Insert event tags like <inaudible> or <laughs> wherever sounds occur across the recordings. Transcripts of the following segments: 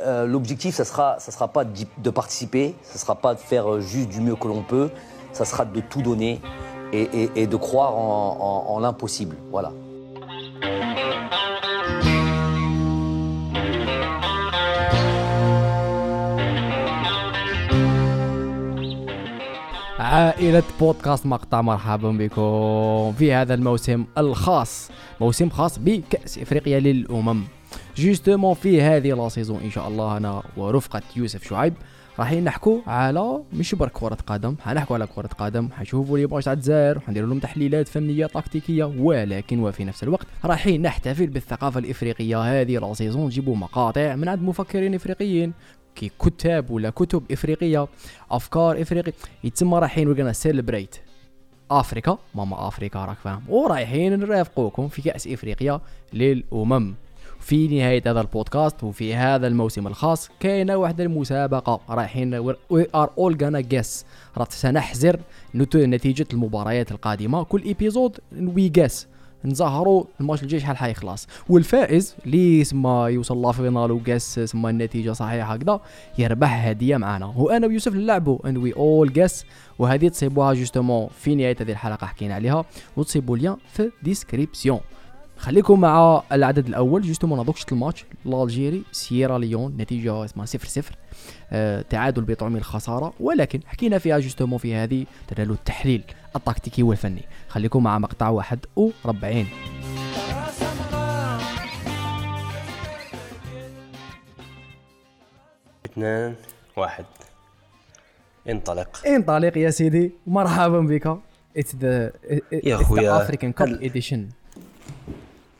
euh, l'objectif, ça sera, ça sera pas de participer, ça sera pas de faire euh, juste du mieux que l'on peut, ça sera de tout donner et, de croire en, l'impossible. Voilà. عائلة بودكاست مقطع مرحبا بكم في هذا الموسم الخاص موسم خاص بكأس افريقيا للأمم justement في هذه la saison إن شاء الله أنا ورفقة يوسف شعيب رايحين نحكوا على مش برك كرة قدم. حنحكوا على كرة قدم حنشوفوا les matchs تاع الجزائر وحنديروا لهم تحليلات فنية تكتيكية ولكن وفي نفس الوقت رايحين نحتفل بالثقافة الإفريقية. هذه la saison نجيبوا مقاطع من عند مفكرين إفريقيين كي كتاب ولا كتب إفريقية أفكار إفريقية يتسمى رايحين we're gonna celebrate Africa Mama Africa راك فاهم. ورايحين نرافقوكم في كأس إفريقيا للأمم. في نهاية هذا البودكاست وفي هذا الموسم الخاص كاينة واحدة المسابقة رايحين we're all gonna guess راح سنحزر نتيجة المباريات القادمة. كل épisode we guess نظهروا الماتش الجاي شحال حيخلص. والفائز اللي سما يوصل la finale و guess سما النتيجة صحيحة هكذا يربح هدية معنا. وأنا ويوسف نلعبوا and we all guess وهذه تصيبوها justement في نهاية هذه الحلقة حكينا عليها. وتصيبوا lien في description خليكم مع العدد الأول. justement هذوك شفت الماتش الجيري سييرا ليون نتيجة اسمها 0 0 آه تعادل بطعم الخسارة. ولكن حكينا فيها justement في هذه تنالوا التحليل التكتيكي والفني. خليكم مع مقطع واحد وربعين اثنان واحد. انطلق. انطلق يا سيدي. مرحبا بك. it's the يا خويا. African Cup edition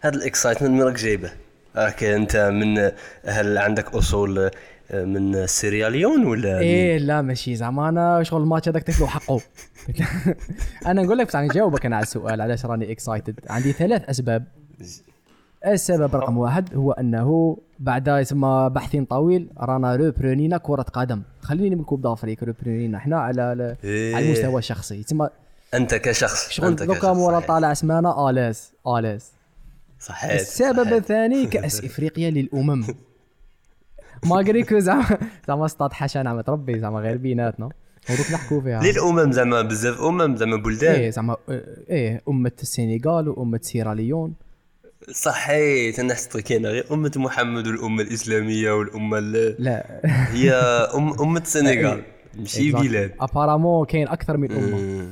هذا ال excitement من راك جايبه. راك انت من هل عندك اصول آه، من سيرياليون ولا إيه لا ماشي. زعما أنا شغل الماتش هذاك تاكلو حقه. <laughs> أنا نقول لك بصح نجاوبك أنا على السؤال علاش راني excited عندي ثلاث أسباب. السبب رقم واحد هو أنه بعد يسمى بحث طويل رانا روبرونينا كرة قدم. خليني من Coupe d'Afrique روبرونينا إحنا على إيه. على المستوى الشخصي. تسمى أنت كشخص شغل دوكا مورا طالع أسمانا آليس آليس. صحيح السبب صحيح. الثاني <laughs> كأس إفريقيا للأمم. <laughs> ماغريكو زعما زعما اصطاد حشا نعمة ربي زعما غير بيناتنا هذوك نحكوا فيها. للأمم زعما بزاف أمم زعما بلدان. إيه زعما إيه أمة السنغال وأمة سيراليون صحيت أنا حسيت كاينة غير أمة محمد والأمة الإسلامية والأمة لا. هي ام أمة <laughs> السنغال ماشي بلاد. apparemment كاين أكثر من أمة.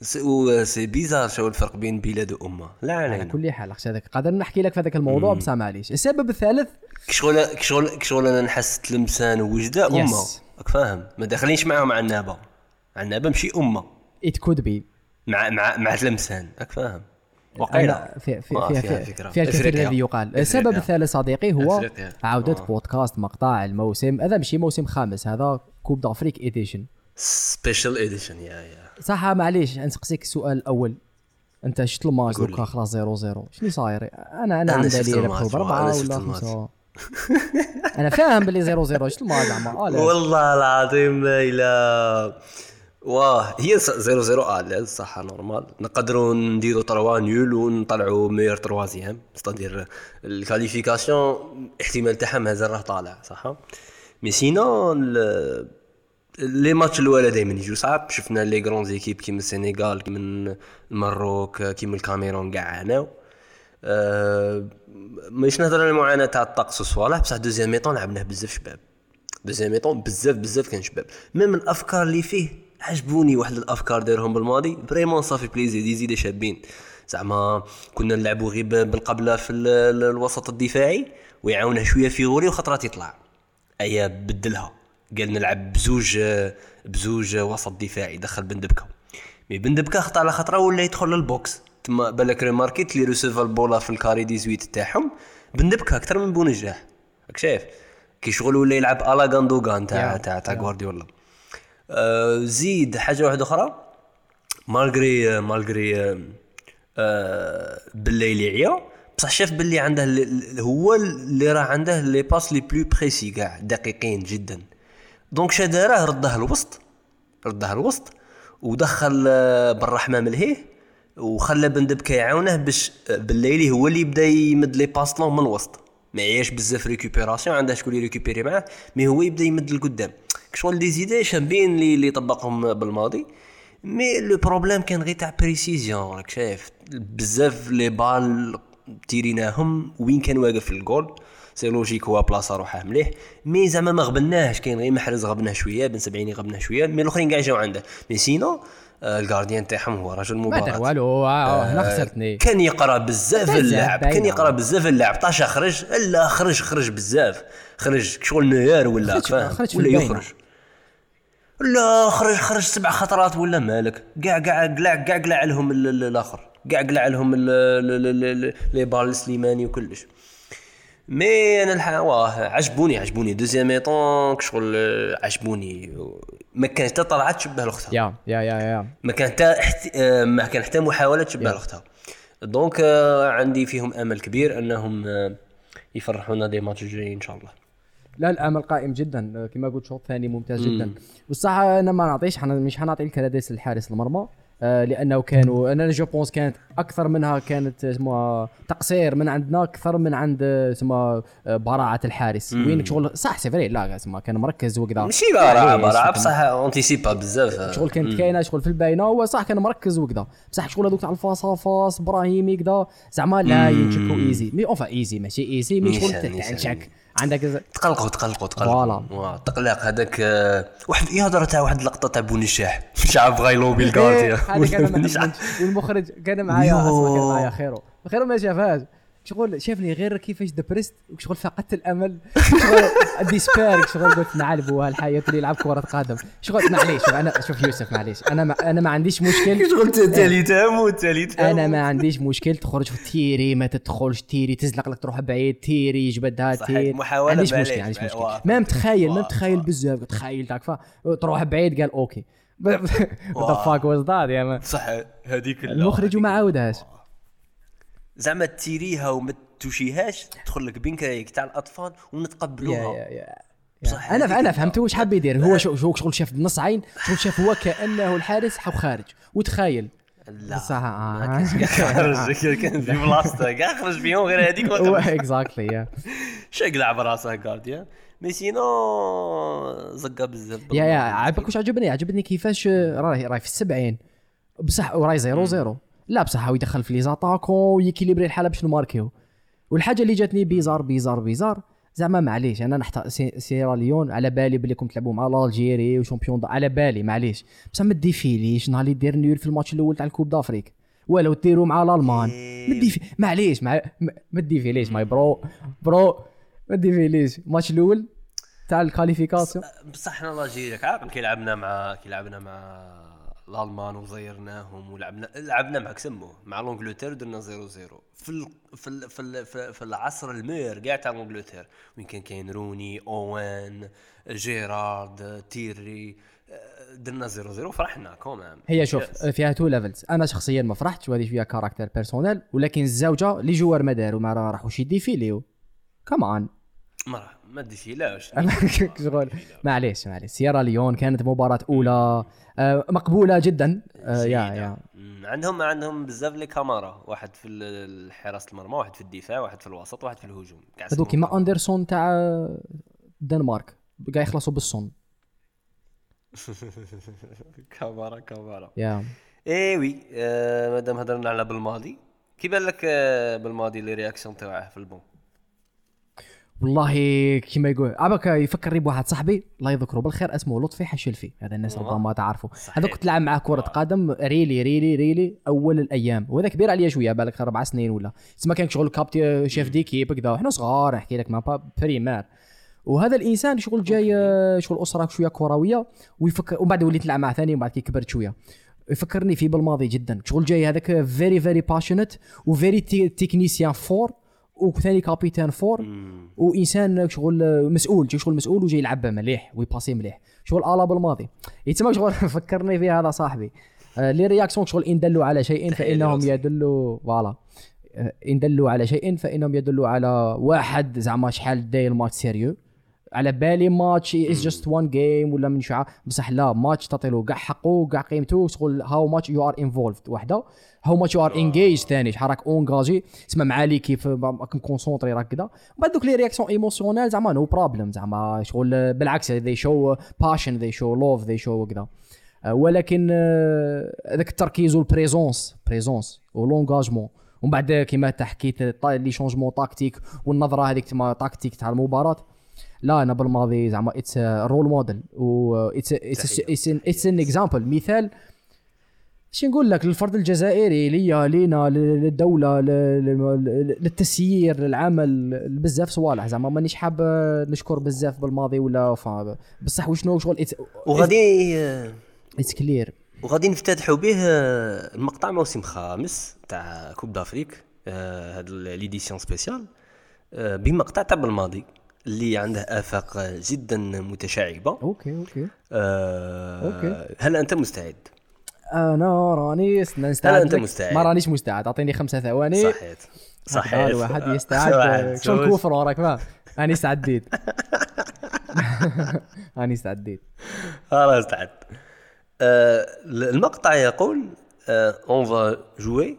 c'est bizarre شو الفرق بين بلاد وأمة؟ لا علينا. على كل حال هذاك. قادر نحكي لك في هذاك الموضوع بصح معليش السبب الثالث؟ كشغل كشغل كشغل أنا نحس تلمسان ووجده أمة. راك فاهم؟ ما داخلينش معاهم مع عنابة. عنابة ماشي أمة. it could be مع مع مع تلمسان. راك فاهم؟ وقيلا في في فيها, فيها, فيها, فيها الكثير الذي يقال. السبب الثالث صديقي هو أفريقيا. عودة آه. بودكاست مقطع الموسم. هذا ماشي موسم خامس. هذا Coupe d'Afrique édition special edition yeah yeah صح معليش نسقسيك السؤال الأول. أنت شفت الماتش دوكا خلاص 0 0 شنو صاير؟ أنا أنا عندي لي بربعه ولا خمسه <laughs> أنا فاهم باللي 0 0 شفت الماتش زعما والله العظيم لا واه هي 0 0 آه صح normal. نقدروا نديروا trois nuls ونطلعوا meilleur troisième. c'est-à-dire ال qualification احتمال تاعها مازال راه طالع صح؟ mais sinon les matchs الاولى دائما يجوا صعب شفنا les grandes équipes كيما السنغال كيما المروك كيما الكاميرون كاع عاناو أه مانيش نهضر على المعاناة تاع الطقس والصوالح بصح deuxième mi-temps لعبناه بزاف شباب. deuxième mi-temps بزاف بزاف كان شباب. même الأفكار اللي فيه عجبوني واحد الأفكار دارهم بالماضي. vraiment ça fait plaisir des idées شابين. زعما كنا نلعبوا غير بالقبله في الوسط الدفاعي ويعاونه شوية في غوري وخطرات يطلع. أيا بدلها. قال نلعب بزوج بزوج وسط دفاعي دخل بندبكة. مي بندبكة خطأ على خطرة ولا يدخل للبوكس. تما بالك ريماركيت لي ريسيف البولا في الكاري 18 تاعهم بندبكة أكثر من بونجاح راك شايف؟ كي شغل ولا يلعب ألا غاندوغان تاع تاع تاع غوارديولا. آه زيد حاجة واحدة أخرى. مالغري مالغري آه بالليل يعيا بصح شاف باللي عنده هو اللي راه عنده لي باس لي بلو بريسي كاع دقيقين جدا. دونك شاداره رده الوسط رده الوسط ودخل آه، بالرحمه ملهيه وخلى بندبكه يعاونه باش آه، بالليلي هو اللي بدا يمد لي باس من الوسط. ما يعيش بزاف ريكوبيراسيون عنده شكون اللي ريكوبيري معاه مي هو يبدا يمد لقدام. شغل des idées شابين اللي اللي طبقهم بالماضي. mais le problème كان غير تاع précision راك شايف. بزاف les balles تيريناهم وين كان واقف ال goal c'est logique هو بلاصة روحه مليح. mais زعما ما غبناهش كاين غير محرز غبناه شوية بن سبعيني غبناه شوية mais الأخرين كاع جاو عنده. mais sinon آه، ال gardien تاعهم هو رجل ما دار مباراة. والو آه، هنا خسرتني. كان يقرأ بزاف اللعب كان. يقرأ بزاف اللعب. طاشا خرج لا خرج خرج بزاف. خرج شغل نوير ولا خرج- فاهم؟ ولا. يخرج. لا خرج خرج سبع خطرات ولا مالك. كاع كاع قلع كاع قلع لهم ال- ال- الآخر. كاع قلع لهم les balles السليماني وكلش. mais أنا. واه عجبوني عجبوني. deuxième mi-temps شغل عجبوني. ما كانت حتى طلعت تشبه لأختها. yeah yeah yeah yeah. ما كان حتى احت... آه، ما كان حتى محاولة تشبه. لأختها. donc آه، عندي فيهم أمل كبير أنهم آه، يفرحونا des matchs جاي إن شاء الله. لا الأمل قائم جدا. كما قلت شوط ثاني ممتاز جدا. بصح أنا ما نعطيش حنا مش حنعطي الكراديس للحارس المرمى. لأنه كانوا أنا je pense كانت أكثر منها كانت اسمها تقصير من عندنا أكثر من عند اسمها آه، براعة الحارس. وين شغل صح c'est vrai لا اسمها كان مركز وكذا ماشي براعه معليش، براعة كان- بصح anticipa بزاف. آه. شغل كانت كاينة شغل في الباينة هو صح كان مركز وكذا بصح شغل هذوك تاع ال face-à-face إبراهيمي كذا زعما لا ينشكوا إيزي. مي اونفا إيزي ماشي إيزي مي شغل. تنشك عندك تقلقوا تقلقوا فوالا. تقلقوا واه، تقلق. هذاك آه، واحد يهضر تاع واحد اللقطة تاع بوني الشاح. <laughs> شعب بغا يلوبي الكارتيا هذا كان <laughs> مانيش مع- عارف. والمخرج كان معايا كان معايا خيرو. خيرو ما شافهاش. شغل شافني غير كيفاش دبرست شغل فقدت الأمل. شغل ديسبير شغل قلت نعلبوا هالحياة اللي يلعب كرة قدم. شغل معليش أنا شوف يوسف معليش أنا ما أنا ما عنديش مشكل. <laughs> شغل تالي تاموت تالي أنا ما عنديش مشكل تخرج في تيري ما تدخلش تيري تزلق لك تروح بعيد تيري يجبدها صحيح، تيري. محاولة ما عنديش مشكل ما عنديش مشكل. ما متخيل ما متخيل بزاف. تخيل تاك تروح بعيد قال أوكي. ذا. فاك واز ذات يا مان صح هذيك المخرج وما عاودهاش. زعما تيريها وما توشيهاش تدخل لك بين كرايك تاع الأطفال ونتقبلوها. يا يا أنا هذيك أنا ال- فهمت واش حاب يدير. هو شو شو- شغل شاف بنص عين شغل شاف هو كأنه الحارس حو خارج. وتخيل لا. بصح آه. خرج <laughs> كان في بلاصته كاع خرج فيهم غير هذيك. exactly yeah. <laughs> شقلع براسه gardien mais sinon زقا بزاف yeah yeah. عجبك واش عجبني؟ عجبني كيفاش آه، راهي راهي في السبعين. بصح وراهي zéro zéro. لا بصح هو يدخل في les attaquants و équilibre الحالة باش نماركيو. والحاجة اللي جاتني bizarre bizarre bizarre زعما معليش أنا نحت سي- سيراليون على بالي بلي كنت تلعبوا مع l'Algérie و champion على بالي معليش. بصح ما ديفيليش نهار اللي دير نيول في الماتش الأول تاع الكوب دافريك. ولو ديروا مع الألمان. ما ديفي معليش مع... ما- ديفيليش ماي برو برو ما ديفيليش الماتش الأول تاع الكاليفيكاسيون. بصح حنا لاجيريك عاقل كي لعبنا مع كي لعبنا مع الألمان وزيرناهم ولعبنا لعبنا مع سموه مع لونجلتير درنا 0 0 في ال... في ال... في, ال... في, في العصر المير كاع تاع لونجلتير وين كان كاين روني أوين جيرارد تيري درنا 0 0 فرحنا كومام هي شوف فيها تو ليفلز أنا شخصيا ما فرحتش وهذه فيها كاركتر بيرسونيل ولكن الزوجة لي جوار ما داروا ما راحوش يديفيليو كمان ما راح. ما ديفيلاش شغل <laughs> معليش معليش. سيارا ليون كانت مباراة أولى. آه، مقبولة جدا. آه، يا. يا. عندهم عندهم بزاف لي كاميرا. واحد في حراسه المرمى واحد في الدفاع واحد في الوسط واحد في الهجوم. هذوك كيما أندرسون تاع الدنمارك قاع يخلصوا بالصن. <laughs> كاميرا كاميرا. يا. إي وي. آه مادام هضرنا على بالماضي كي بان لك آه بالماضي les réactions تاعه في البون. والله كيما يقول عبك يفكرني بواحد صاحبي الله يذكره بالخير اسمه لطفي حشلفي هذا الناس. ربما تعرفوا صحيح. هذا كنت لعب معاه كرة قدم really really really أول الأيام. وهذا كبير عليا شوية بالك أربع سنين ولا. تسمى كان شغل capitaine chef d'équipe كذا وحنا صغار نحكي لك même pas primaire وهذا الإنسان شغل جاي آه، شغل أسرة شوية كروية ويفكر ومن بعد وليت نلعب معاه ثاني ومن بعد كي كبرت شوية. يفكرني فيه بالماضي جدا. شغل جاي هذاك very very patient و very technicien fort وثاني capitaine fort وإنسان شغل مسؤول شغل مسؤول وجاي يلعب مليح ويباسي مليح. شغل à la بالماضي. يتسمى شغل <laughs> فكرني في هذا صاحبي. آه، les réactions شغل إن دلوا على شيء فإنهم. يدلوا voilà. آه، إن دلوا على شيء فإنهم يدلوا على واحد زعما شحال داير ماتش sérieux. على بالي ماتش is just one game ولا من شعار بصح لا ماتش تعطي له كاع حقه كاع قيمته تقول how much you are involved وحده how much you are engaged ثاني شحال راك engagé تسمى مع لي كيف راك مكونسونطري راك كذا بعد دوك les réactions émotionnelles زعما no problem زعما شغل بالعكس they show passion they show love they show كذا آه، ولكن آه، هذاك التركيز وال présence présence و l'engagement ومن بعد كيما انت حكيت les changements tactiques والنظرة هذيك تما tactique تاع المباراة. لا أنا بالماضي زعما it's role model و it's it's an example مثال شي نقول لك للفرد الجزائري ليا لينا للدولة للتسيير للعمل بزاف صوالح. زعما مانيش حاب نشكر بزاف بالماضي ولا بصح وشنو شغل؟ وغادي it's clear وغادي نفتتحوا به آه، المقطع موسم خامس تاع coupe d'Afrique هاد l'édition spéciale آه، بمقطع تاع بالماضي. اللي عنده آفاق جدا متشعبة. okay okay. آه okay. هل أنت مستعد؟ أنا راني مستعد هل أنت مستعد؟ ما رانيش مستعد. أعطيني خمسة ثواني. صحيت. صحيت. الواحد يستعد. شو الكفر وراك ما. أنا استعديت. <laughs> أنا استعديت. خلاص استعدت آه المقطع يقول on va jouer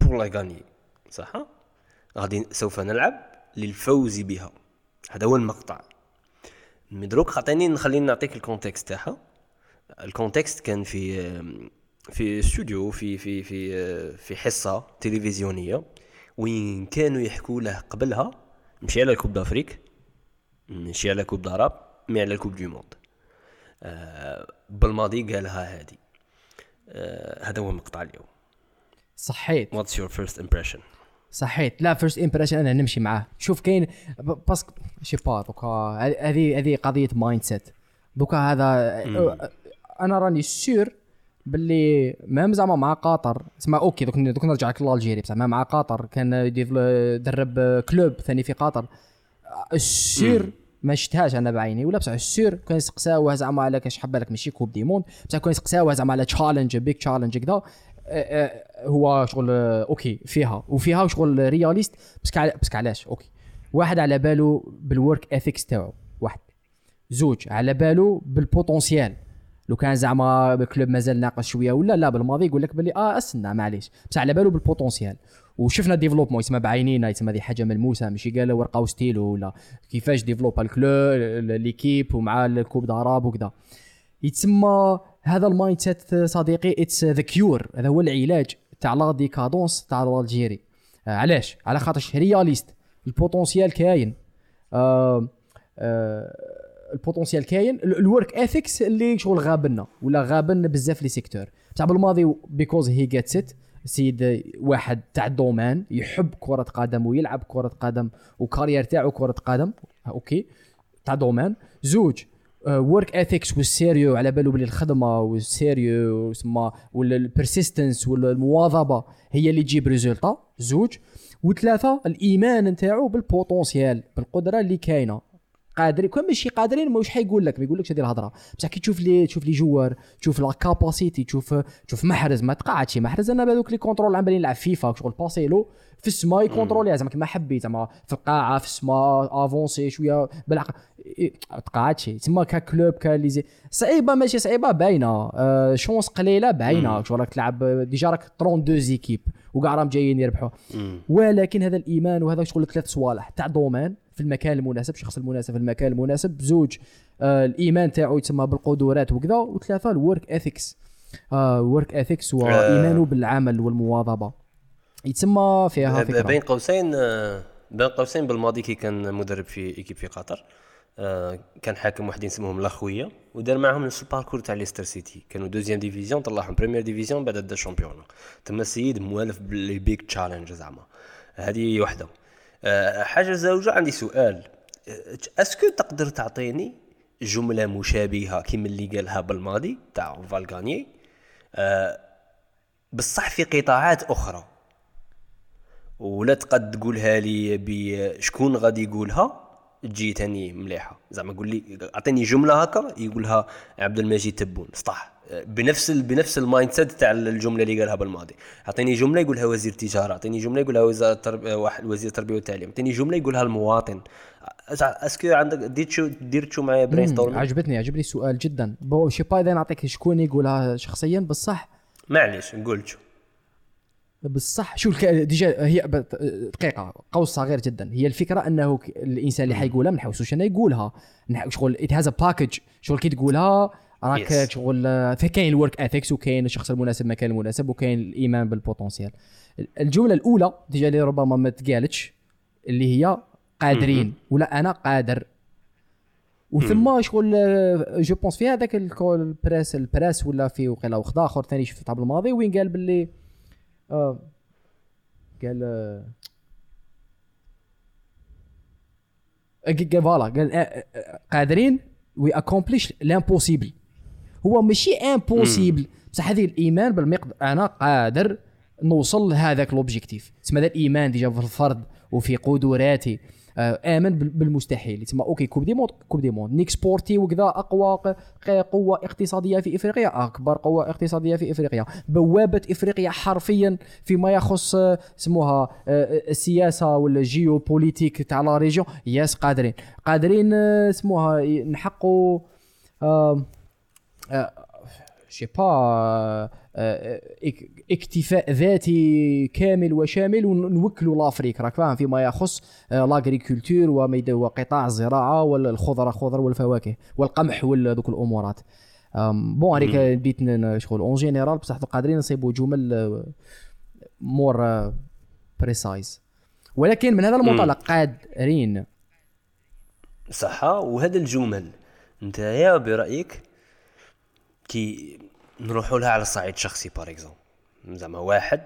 pour la gagner صح؟ غادي سوف نلعب للفوز بها. هذا هو المقطع. مدروك خاطيني نخليني نعطيك ال context تاعها. ال context كان في في استوديو في في في في حصة تلفزيونية وين كانوا يحكوا له قبلها مشي على ال coupe d'Afrique مشي على coupe d'Arabe mais على ال coupe du monde. آه بالماضي قالها هذه آه هذا هو المقطع اليوم. صحيت. what's your first impression صحيت. la first impression أنا نمشي معاه. شوف كاين parce que je sais pas دوكا هذه هذه قضية mindset دوكا هذا أنا راني سير باللي مام زعما مع قطر. اسمع أوكي دوك دوك نرجع لك لألجيري. بصح مع قطر كان درب كلوب ثاني في قطر. السير ما شفتهاش أنا بعيني. ولا بصح السير كان يسقساوه زعما على كاش حبه لك ماشي كوب دي موند بصح كان يسقساوه زعما على تشالنج بيك تشالنج كذا هو شغل أوكي فيها. وفيها شغل رياليست بس بس علاش أوكي. واحد على باله بال work ethics تاعو واحد. زوج على باله بال potentiel لو كان زعما ال club مازال ناقص شوية ولا لا بالماضي يقول لك بلي آه استنى معليش. بس على باله بال potentiel وشفنا développement يسمى بعينينا يسمى هذه حاجة ملموسه ماشي قال ورقة وستيلو ولا كيفاش développe ال club l'équipe ومع ال coupe d'Arabe وكذا. يتسمى هذا ال mindset صديقي it's the cure هذا هو العلاج تاع la décadence تاع l'Algérie. آه علاش؟ على خاطرش réaliste. ال potentiel كاين. آه آه ال potentiel كاين. ال work ethics اللي شغل غابنا ولا غابن بزاف les secteurs. بصح بالماضي because he gets it سيد واحد تاع ال domaine يحب كرة قدم ويلعب كرة قدم و carrière تاعو كرة قدم. okay. تاع domaine زوج work ethics وال sérieux على بالو بلي الخدمة وال sérieux سما ولا ال persistence ولا المواظبة هي اللي تجيب ريزولتا زوج. وثلاثة الإيمان نتاعو بالبوتونسيال بالقدرة اللي كاينة. قادرين كون ماشي قادرين واش حيقول لك ما يقولكش هذه الهضرة. بصح كي تشوف لي تشوف لي جوار تشوف لا كاباسيتي تشوف تشوف محرز ما تقعدش. محرز أنا هذوك لي كونترول عمالين يلعب فيفا شغل باسيلو في السما يكونترولي زعما كيما حبيت زعما في القاعة في السما افونسي شوية بالعقل. تقعدش. تما ككلوب كليزي صعيبة ماشي صعيبة باينة. آه شونس قليلة باينة. شغل راك تلعب ديجا راك 32 زيكيب وكاع راهم جايين يربحوا. ولكن هذا الإيمان وهذا شغل ثلاث صوالح تاع domaine في المكان المناسب الشخص المناسب في المكان المناسب زوج آه الإيمان تاعو يتسمى بالقدرات وكذا وثلاثة ال work ethics work ethics وايمانه بالعمل والمواظبة. يتسمى فيها فكرة. بين قوسين آه، بين قوسين بالماضي كي كان مدرب في équipe في قطر آه، كان حاكم واحدين اسمهم الاخويه ودار معاهم نفس ال parcours تاع ليستر سيتي. كانوا deuxième division طلعهم première division بعد دا champion تما السيد موالف بال big challenge زعما. هذه وحدة. آه، حاجة زوجة عندي سؤال. est-ce que تقدر تعطيني جملة مشابهة كيما اللي قالها بالماضي تاع فالغاني بصح في قطاعات أخرى. ولا تقد تقولها لي بشكون غادي يقولها؟ تجي تاني مليحة. زعما قول لي أعطيني جملة هكا يقولها عبد المجيد تبون. صح. بنفس ال... بنفس ال mindset تاع الجملة اللي قالها بالماضي. اعطيني جملة يقولها وزير التجارة اعطيني جملة يقولها وزير الترب... واحد وزير التربية والتعليم اعطيني جملة يقولها المواطن. est-ce que عندك ديت شو دير شو معايا brainstorm عجبتني عجبني السؤال جدا. bon je sais pas اذا نعطيك شكون يقولها شخصيا؟ بصح معليش نقول شو. بصح شو الك... déjà هي دقيقة قوس صغير جدا. هي الفكرة أنه الإنسان اللي حيقولها ما نحوسوش انه يقولها. شغل ات هاز باكج شغل كي تقولها راك Yes. شغل كاين الورك اثكس وكاين الشخص المناسب مكان المناسب وكاين الإيمان بالبوتنسيال الجملة الأولى ديجا اللي ربما ما تقالتش اللي هي قادرين. ولا أنا قادر. وثم شغل جو بونس في هذاك الكول- البريس البريس ولا في وقيلا وخد آخر ثاني شفت العام الماضي وين قال باللي آه قال آه، قال قال voilà قال آه، آه، قادرين we accomplish l'impossible هو ماشي impossible بصح هذه الإيمان بالمقدار أنا قادر نوصل لهذاك l'objectif تسمى هذا الإيمان déjà في الفرد وفي قدراتي آه، آمن بال- بالمستحيل. تسمى ok coupe du monde coupe du monde نيكسبورتي وكذا أقوى قوة اقتصادية في إفريقيا. أكبر قوة اقتصادية في إفريقيا. بوابة إفريقيا حرفيا فيما يخص آه، سموها آه، السياسة ولا ال géopolitique تاع la région. yes قادرين. قادرين سموها نحقوا آه، je sais pas آه، آه، إك- إكتفاء ذاتي كامل وشامل ونوكلوا l'Afrique راك فاهم؟ فيما يخص آه، l'agriculture يد- وقطاع الزراعة والخضرة خضر والفواكه والقمح وذوك الأمورات. bon هذيك بديت شغل en général بصح قادرين نصيبوا جمل آه، more precise ولكن من هذا المنطلق قادرين. صح وهذا الجمل انت يا برأيك كي نروحوا لها على الصعيد الشخصي par exemple زعما واحد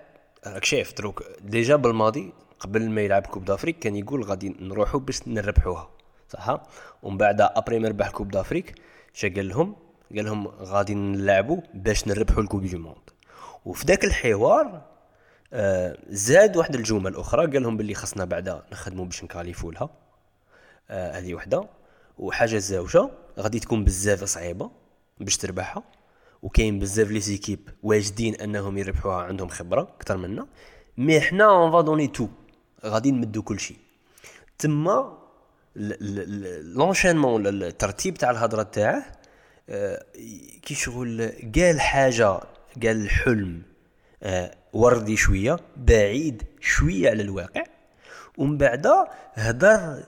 راك شايف دروك déjà بالماضي قبل ما يلعب coupe d'Afrique كان يقول غادي نروحوا باش نربحوها. صح؟ ومن بعد après ما ربح coupe d'Afrique شا قال لهم قال لهم غادي نلعبوا باش نربحوا ال coupe du monde. وفي ذاك الحوار آه زاد واحد الجمل أخرى قال لهم باللي خصنا بعدا نخدموا باش نكاليفوا لها. آه، هذه وحدة. وحاجة زاوجه غادي تكون بزاف صعيبة. باش تربحها. وكاين بزاف les équipes واجدين انهم يربحوها عندهم خبرة أكثر منا. mais حنا on va donner tout غادي نمدو كل شيء. تما l'enchaînement ولا الترتيب تاع الهضرة تاعه آه، كي شغل قال حاجة قال الحلم آه، وردي شوية بعيد شوية على الواقع. ومن بعد هدر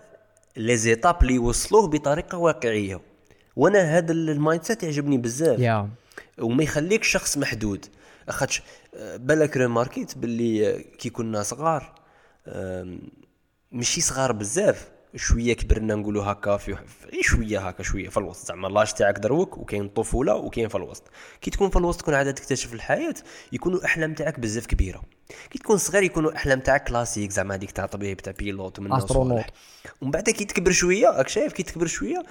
les étapes اللي وصلوه بطريقة واقعية. وأنا هذا ال mindset يعجبني بزاف. yeah. وما يخليك شخص محدود. خاطش آه، بالك ريماركيت باللي آه، كي كنا صغار ماشي صغار بزاف. شوية كبرنا نقولوا هكا في في- شوية هكا شوية في الوسط. زعما l'âge تاعك دروك وكاين الطفوله وكاين في الوسط. كي تكون في الوسط تكون عاد تكتشف الحياة يكونوا الأحلام تاعك بزاف كبيرة. كي تكون صغير يكونوا احلام تاعك كلاسيك زعما هذيك تاع طبيب تاع pilote ومن astronaute. ومن بعد كي تكبر شوية راك شايف كي تكبر شوية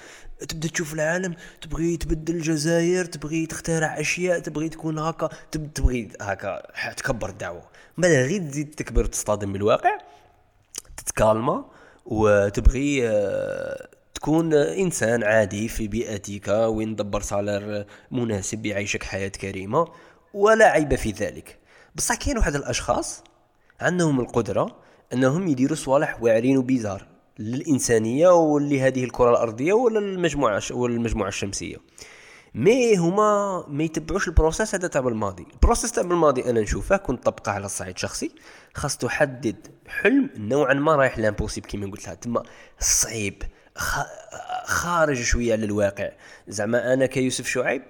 تبدأ تشوف العالم تبغي تبدل الجزائر تبغي تخترع أشياء تبغي تكون هكا تب- تبغي هكا تكبر الدعوة. بعد غير تزيد تكبر وتصطدم بالواقع تتكالما وتبغي آه، تكون إنسان عادي في بيئتك وين تدبر salaire مناسب يعيشك حياة كريمة ولا عيب في ذلك. بصح كاين واحد الأشخاص عندهم القدرة إنهم يديروا صوالح واعرين و bizarre للإنسانية ولهذه الكرة الأرضية ولا المجموعة ولا المجموعه الشمسية. mais هما ما يتبعوش ال process هذا تاع الماضي ال process تاع الماضي أنا نشوفه كنت طبقه على الصعيد الشخصي. خاص تحدد حلم نوعا ما رايح l'impossible كيما قلت لها. تما صعيب. خارج شوية على الواقع زعما أنا كيوسف شعيب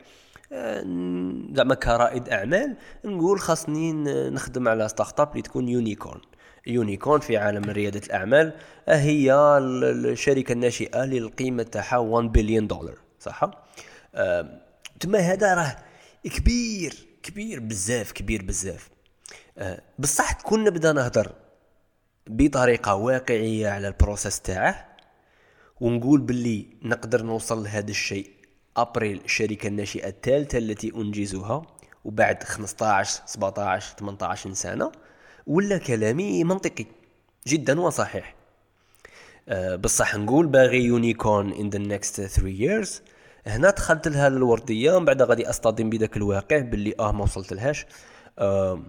زعما كرائد أعمال نقول خاصني نخدم على startup اللي تكون unicorn. unicorn في عالم ريادة الأعمال آه، هي ال- الشركة الناشئة اللي القيمه تاعها 1 بليون دولار صح آه، تما هذا راه كبير كبير بزاف كبير بزاف. آه، بصح كون نبدا نهضر بطريقة واقعية على ال process تاعه ونقول باللي نقدر نوصل لهذا الشيء après الشركة الناشئة الثالثة التي أنجزها وبعد 15 17 18 سنة ولا كلامي منطقي جدا وصحيح. آه، بصح نقول باغي unicorn in the next 3 years. هنا دخلت لها الورديه ومن بعد غادي أصطدم بذاك الواقع باللي آه ما وصلت لهاش. آه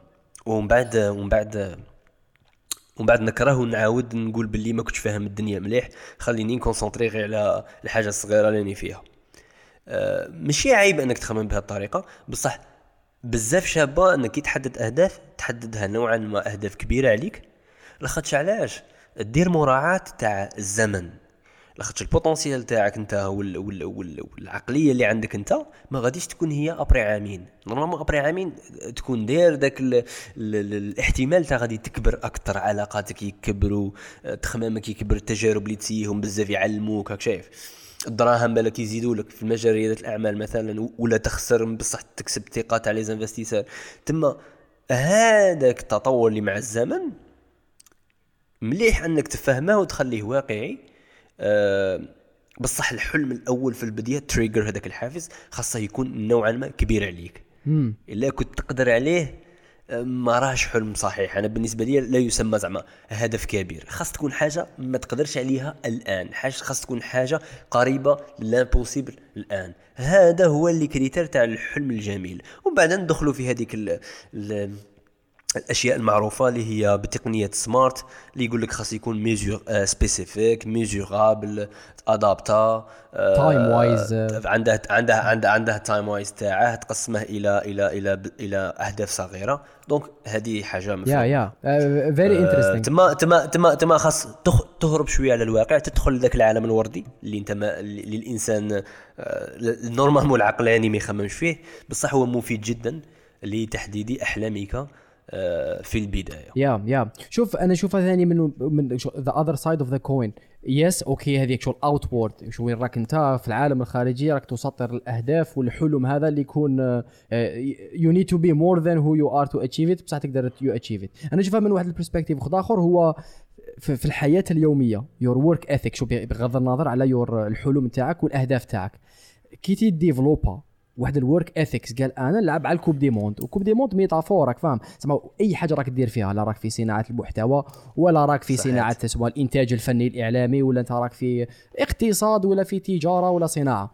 ومن بعد ومن بعد ومن بعد نكره ونعاود نقول باللي ما كنتش فاهم الدنيا مليح. خليني نكونسونطري غير على الحاجة الصغيرة اللي فيها. ماشي عيب إنك تخمم بهذه الطريقة بصح بزاف شابة إنك كي تحدد أهداف تحددها نوعا ما أهداف كبيرة عليك. لاخاطش علاش؟ دير مراعاة تاع الزمن. لاخاطش ال potentiel تاعك انت وال وال وال والعقلية اللي عندك انت ما غاديش تكون هي après عامين. normalement après عامين تكون داير داك ال ال ال الاحتمال تاع غادي تكبر أكثر علاقاتك يكبروا تخمامك يكبر التجارب اللي تسيهم بزاف يعلموك هاك شايف. الدراهم بالك يزيدوا لك في مجال رياده الأعمال مثلا ولا تخسر بصح تكسب ثقه تاع les investisseurs. تما هذاك التطور اللي مع الزمن مليح أنك تفهمه وتخليه واقعي. بصح الحلم الأول في البداية trigger هذاك الحافز خاصه يكون نوعا ما كبير عليك. إلا كنت تقدر عليه ما راهش حلم صحيح. أنا بالنسبة لي لا يسمى زعما هدف كبير. خاص تكون حاجة ما تقدرش عليها الآن. حاجة خاص تكون حاجة قريبة ل l'impossible الآن. هذا هو le critère تاع الحلم الجميل. وبعدين ندخلوا في هذيك ال ال الأشياء المعروفة اللي هي بتقنية SMART اللي يقول لك خاص يكون mesure spécifique mesurable adapté time-wise عندها عندها عندها عندها time-wise تاعه تقسمه إلى إلى إلى إلى أهداف صغيرة. donc هذه حاجة مفهومة. يا يا very interesting تما تما تما تما خاص تهرب شوية على الواقع تدخل لذاك العالم الوردي اللي انت ما اللي الإنسان normalement <laughs> العقلاني ما يخممش فيه. بصح هو مفيد جدا لتحديد أحلامك. في البداية. يا يا شوف أنا اشوفها ثاني من من the other side of the coin yes okay هذيك شغل outward شو وين راك أنت في العالم الخارجي راك تسطر الأهداف والحلم هذا اللي يكون you need to be more than who you are to achieve it بصح تقدر you achieve it أنا أشوفها من واحد ال perspective آخر هو في الحياة اليومية your work ethic شوف بغض النظر على your الحلم تاعك والأهداف تاعك. كي tu développes واحد ال work ethics قال أنا نلعب على ال coupe du monde و coupe du monde métaphore راك فاهم؟ زعما أي حاجة راك دير فيها لا راك في صناعة المحتوى ولا راك في. صناعة سواء الإنتاج الفني الإعلامي ولا أنت راك في اقتصاد ولا في تجارة ولا صناعة.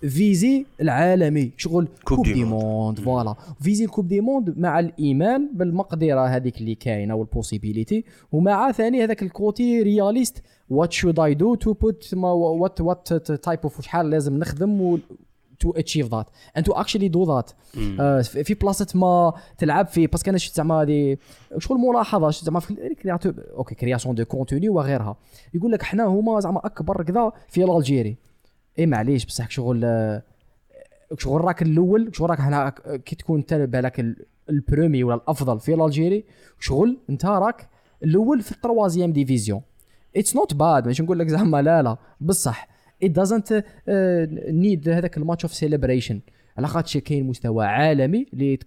viser العالمي شغل coupe, coupe du monde. voilà. viser ال coupe du monde مع الإيمان بالمقدرة هذيك اللي كاينة وال possibility ومع ثاني هذاك ال côté réaliste what should I do to put what what type of شحال لازم نخدم to achieve that and to actually do that في بلاصه ما تلعب في parce que أنا شفت زعما هذه شغل ملاحظة زعما في créateur okay création de contenu وغيرها. يقول لك حنا هما زعما أكبر كذا في Algérie اي معليش بصح شغل شغل راك الأول شغل راك هنا كي تكون أنت بالك ال premier ولا الأفضل في Algérie شغل أنت راك الأول في ال troisième division. it's not bad ماشي نقول لك زعما لا لا. بصح it doesn't uh, need هذاك ال much of celebration على خاطر كاين مستوى عالمي اللي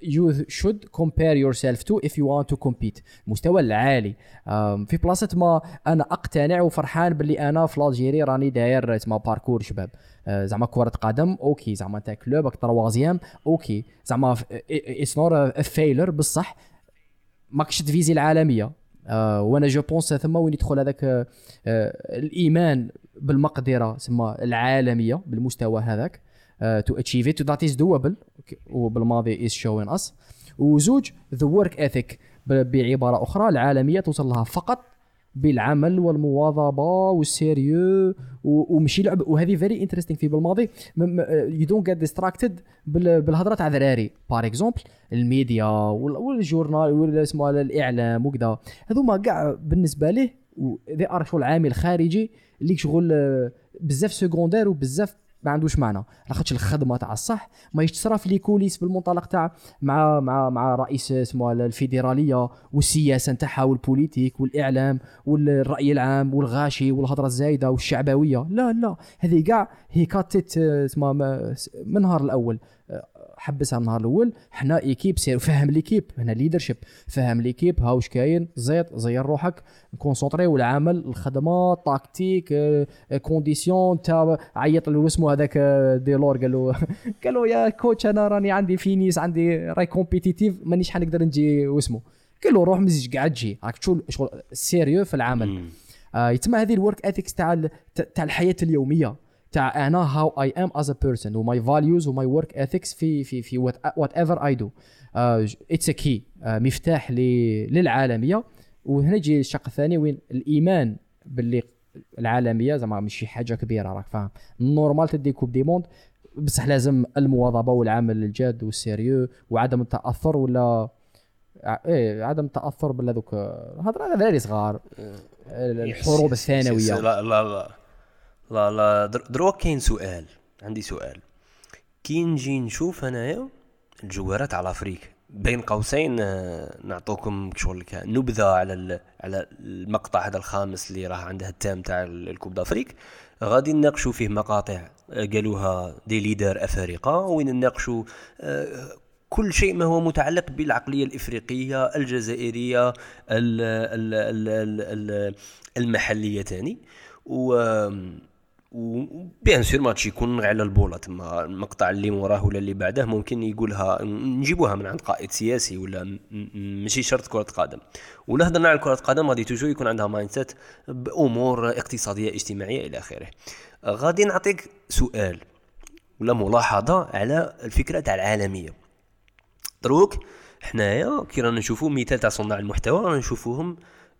you should compare yourself to if you want to compete. المستوى العالي. في بلاصة ما أنا أقتنع وفرحان باللي أنا في Algérie راني داير تسمى parcours شباب. زعما كرة قدم okay. زعما انت club troisième أوكي. زعما اتس نوت فيلر بصح. ماكش تفيزي العالمية. آه وأنا جو بونس ثم وين يدخل هذاك آه الإيمان بالمقدرة سما العالمية بالمستوى هذاك تو اتشيف ات ذات از دوبل وبالماضي از شوين اس وزوج ذا ورك اثيك بعبارة أخرى العالمية توصل لها فقط بالعمل والمواظبة والسيريو ومشي لعب. وهذه فيري انتريستينغ في بالماضي you don't get distracted بالهضرة تاع ذراري par exemple ال média وال journal ولا اسمه الإعلام وكذا. هذوما كاع بالنسبة ليه they are شغل عامل خارجي اللي شغل بزاف secondaire وبزاف ما عندوش معنى. لاخاطش الخدمة تاع الصح ما تصرا في les coulisses بالمنطلق تاع مع مع مع رئيس اسمه الفيدرالية والسياسة نتاعها وال politique والإعلام والرأي العام والغاشي والهضرة الزايدة والشعبوية. لا لا هذه كاع he cut it من النهار الأول. حبسها النهار الأول. حنا إيكيب سير فهم ليكيب هنا ليدرشيب فهم ليكيب ها واش كاين؟ زيط زير روحك. نكونسونطريو العمل الخدمة تاكتيك كونديسيون تاع عيط له اسمه هذاك ديلور قال له <laughs> قال له يا كوتش أنا راني عندي فينيس عندي راي كومبيتيتيف مانيش حنقدر نجي واسمه. قال له روح مزيج قاعد تجي. راك تشوف شغل سيريو في العمل. آه يتم هذه الورك اثيكس تاع تاع الحياة اليومية. تاع أنا how I am as a person و my values و my work ethics في في في whatever I do it's a key مفتاح للعالمية. وهنا يجي الشق الثاني وين الإيمان باللي العالمية زعما ماشي حاجة كبيرة راك فاهم. normal تدي coupe du monde بصح لازم المواظبة والعمل الجاد وال sérieux وعدم التأثر ولا ع- إيه عدم التأثر بالهذوك هضر على ذراري صغار. الحروب يس- يس- الثانوية. لا لا لا. لا لا در- دروك كاين سؤال عندي سؤال. كي نجي نشوف انايا الجوارات على أفريقيا. بين قوسين آه، نعطوكم شغل نبذة على على المقطع هذا الخامس اللي راه عنده التام تاع ال- ال Coupe d'Afrique غادي نناقشوا فيه مقاطع آه، قالوها des leaders أفارقة. وين نناقشوا آه، كل شيء ما هو متعلق بالعقلية الإفريقية الجزائرية ال ال ال ال ال المحلية تاني. و و bien sûr ماتش يكون على البولة تما المقطع اللي موراه ولا اللي بعده ممكن يقولها نجيبوها من عند قائد سياسي ولا ماشي شرط كرة قدم. ولا هضرنا على كرة قدم غادي توجو يكون عندها مايند بأمور اقتصادية اجتماعية إلى آخره. غادي نعطيك سؤال ولا ملاحظة على الفكرة تاع العالمية. دروك حنايا كي رانا نشوفوا مثال تاع صناع المحتوى رانا نشوفوهم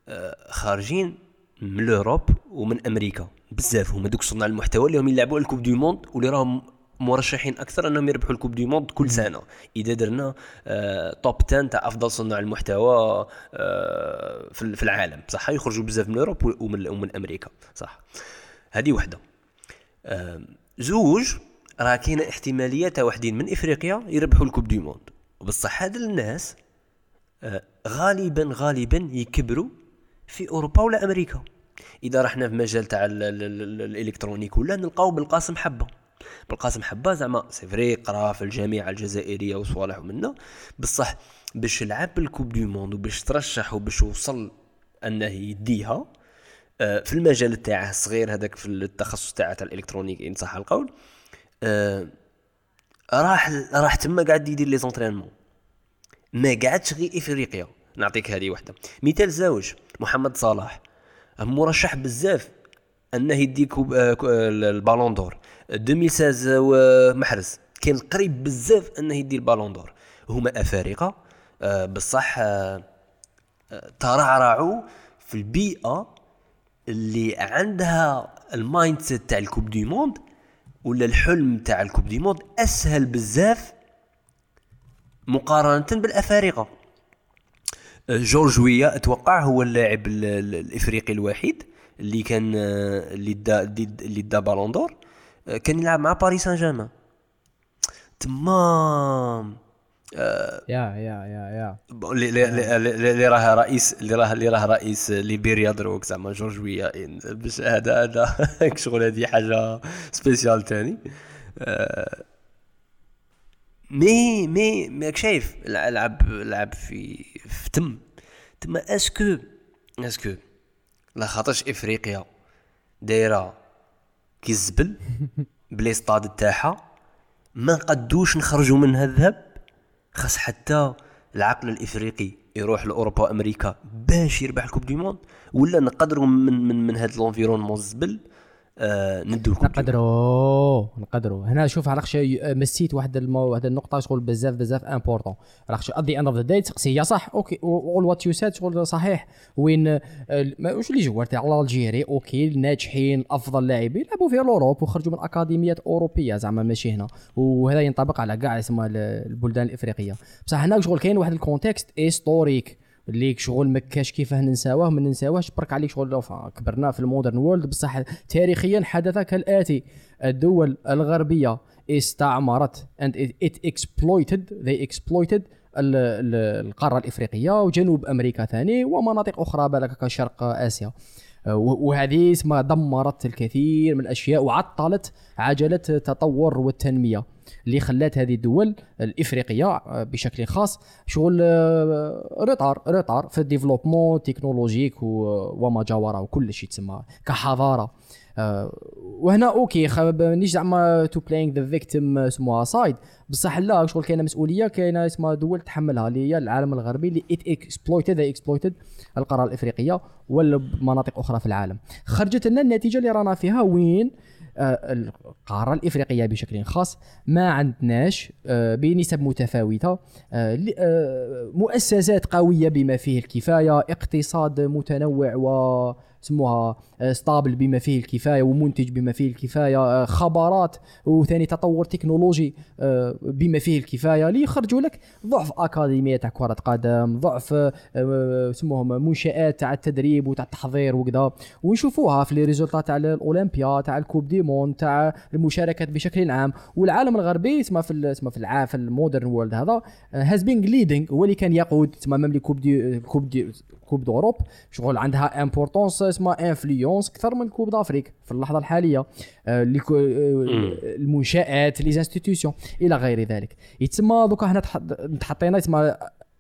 آه، خارجين من l'Europe ومن أمريكا. بزاف هما دوك صناع المحتوى اللي هم يلعبوا ال Coupe du monde واللي راهم مرشحين أكثر أنهم يربحوا ال Coupe du monde كل سنة. إذا درنا آه، top 10 تاع أفضل صناع المحتوى آه، في في العالم. صح يخرجوا بزاف من Europe ومن ومن أمريكا. صح. هذه وحدة. آم، زوج راه كاينة احتمالية تاع وحدين من إفريقيا يربحوا ال Coupe du monde. بصح هاد الناس آه، غالبا غالبا يكبروا في أوروبا ولا أمريكا. إذا رحنا في مجال تاع ال- ال- ال- ال électronique ولا نلقاو بالقاسم حبة. بالقاسم حبة زعما c'est vrai قرا في الجامعة الجزائرية وصوالح منا بصح باش لعب ال Coupe du monde وباش ترشح وباش وصل أنه يديها آه، في المجال تاعه الصغير هذاك في التخصص تاعه تاع ال électronique إن صح القول آه، راح راح تما قاعد يدير les entraînements. ما قعدش غير إفريقيا. نعطيك هذه وحدة. مثال زوج محمد صلاح مرشح بزاف أنه يدي آه، آه، ال Ballon d'or. 2016 ومحرز كان قريب بزاف أنه يدي ال Ballon d'or. هما أفارقة آه، بصح ترعرعوا في البيئة اللي عندها ال mindset تاع ال Coupe du monde ولا الحلم تاع ال Coupe du monde أسهل بزاف مقارنة بالأفارقة. جورج ويا أتوقع هو اللاعب ال- ال- الإفريقي الوحيد اللي كان آه، اللي دا اللي دا Ballon d'or آه، كان يلعب مع باريس سان جيرمان تمام yeah yeah yeah yeah. اللي راه رئيس اللي راه اللي راه رئيس ليبيريا دروك زعما جورج ويا. باش هذا هذا <laughs> شغل هذه حاجة spéciale تاني. آه، مي مي ماك شايف لعب لعب في في تم تما est-ce que est-ce que لا خاطرش إفريقيا دايرة كي الزبل ب les stades تاعها؟ ما نقدوش نخرجوا منها الذهب؟ خاص حتى العقل الإفريقي يروح لأوروبا وأمريكا باش يربح ال Coupe du monde؟ ولا نقدروا من من من هذا ال environnement الزبل؟ آه ندو. نقدروا نقدروا. هنا شوف علاش مسيت واحد المو... واحد النقطة شغل بزاف بزاف important علاش at the end of the day تقسي هي صح okay. all what you said شغل صحيح. وين آه، واش les joueurs تاع l'Algérie. okay الناجحين أفضل لاعبين. لعبوا في l'Europe وخرجوا من أكاديميات أوروبية. زعما ماشي هنا. وهذا ينطبق على كاع اسمها البلدان الإفريقية. بصح هنا شغل كاين واحد ال contexte historique اللي شغل ما كاش كيفاه ننساوه ما ننساوهش. برك عليك شغل كبرنا في ال modern world بصح تاريخيا حدث كالاتي الدول الغربية استعمرت and it, it exploited they exploited ال- ال- القارة الإفريقية وجنوب أمريكا ثاني ومناطق أخرى بالك كشرق آسيا. وهذه اسمها دمرت الكثير من الأشياء وعطلت عجلة التطور والتنمية. اللي خلات هذه الدول الإفريقية آه، بشكل خاص شغل آه، retard retard في ال développement technologique و- وما جاوره وكل شيء تسمى كحضاره آه، وهنا okay مانيش زعما to playing the victim اسمها side بصح لا شغل كاينة مسؤولية كاينة اسمها دول تحملها اللي هي العالم الغربي اللي it exploited exploited القارة الإفريقية ولا مناطق أخرى في العالم. خرجت لنا النتيجة اللي رانا فيها وين؟ آه، القارة الإفريقية بشكل خاص. ما عندناش آه، بنسب متفاوتة آه، آه، مؤسسات قوية بما فيه الكفاية اقتصاد متنوع و سموها stable بما فيه الكفاية ومنتج بما فيه الكفاية آه، خبرات وثاني تطور تكنولوجي آه، بما فيه الكفاية. اللي يخرجوا لك ضعف أكاديمية تاع كرة قدم ضعف آه، سموهم منشآت تاع التدريب وتاع التحضير وكذا. ونشوفوها في les résultats تاع الاولمبيا تاع ال Coupe du monde تاع المشاركات بشكل عام. والعالم الغربي تسمى في تسمى في العام في ال modern world هذا has been leading هو اللي كان يقود تسمى même les coupes de coupes de coupe d'Europe شغل عندها importance اسمها influence أكثر من Coupe d'Afrique في اللحظة الحالية. آه، آه، المنشآت لي إلى غير ذلك. يتسمى دوكا هنا تح- تحطينا يتسمى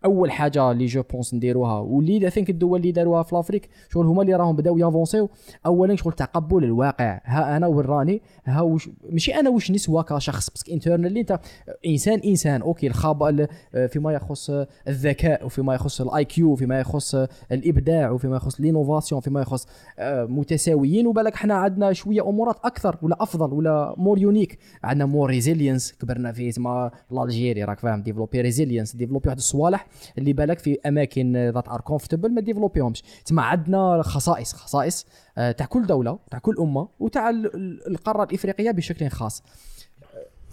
أول حاجة اللي je pense نديروها واللي I think الدول اللي داروها في l'Afrique شغل هما اللي راهم بداو يافونسيو. اولا شغل تقبل الواقع. ها أنا وراني ها وش ماشي أنا واش نسوى كشخص. بس internally أنت إنسان إنسان. OK الخبا فيما يخص الذكاء وفيما يخص ال IQ فيما يخص الإبداع وفيما يخص l'innovation فيما يخص آه، متساويين. وبالك حنا عندنا شوية أمورات أكثر ولا أفضل ولا more unique عندنا more resilience كبرنا فيه تما l'Algérie راك فاهم développé resilience développé واحد الصوالح. اللي بالك في أماكن that are comfortable ما ديفلوبيهمش تما عندنا خصائص خصائص آه، تاع كل دولة تاع كل أمة وتاع ال- ال- القارة الإفريقية بشكل خاص.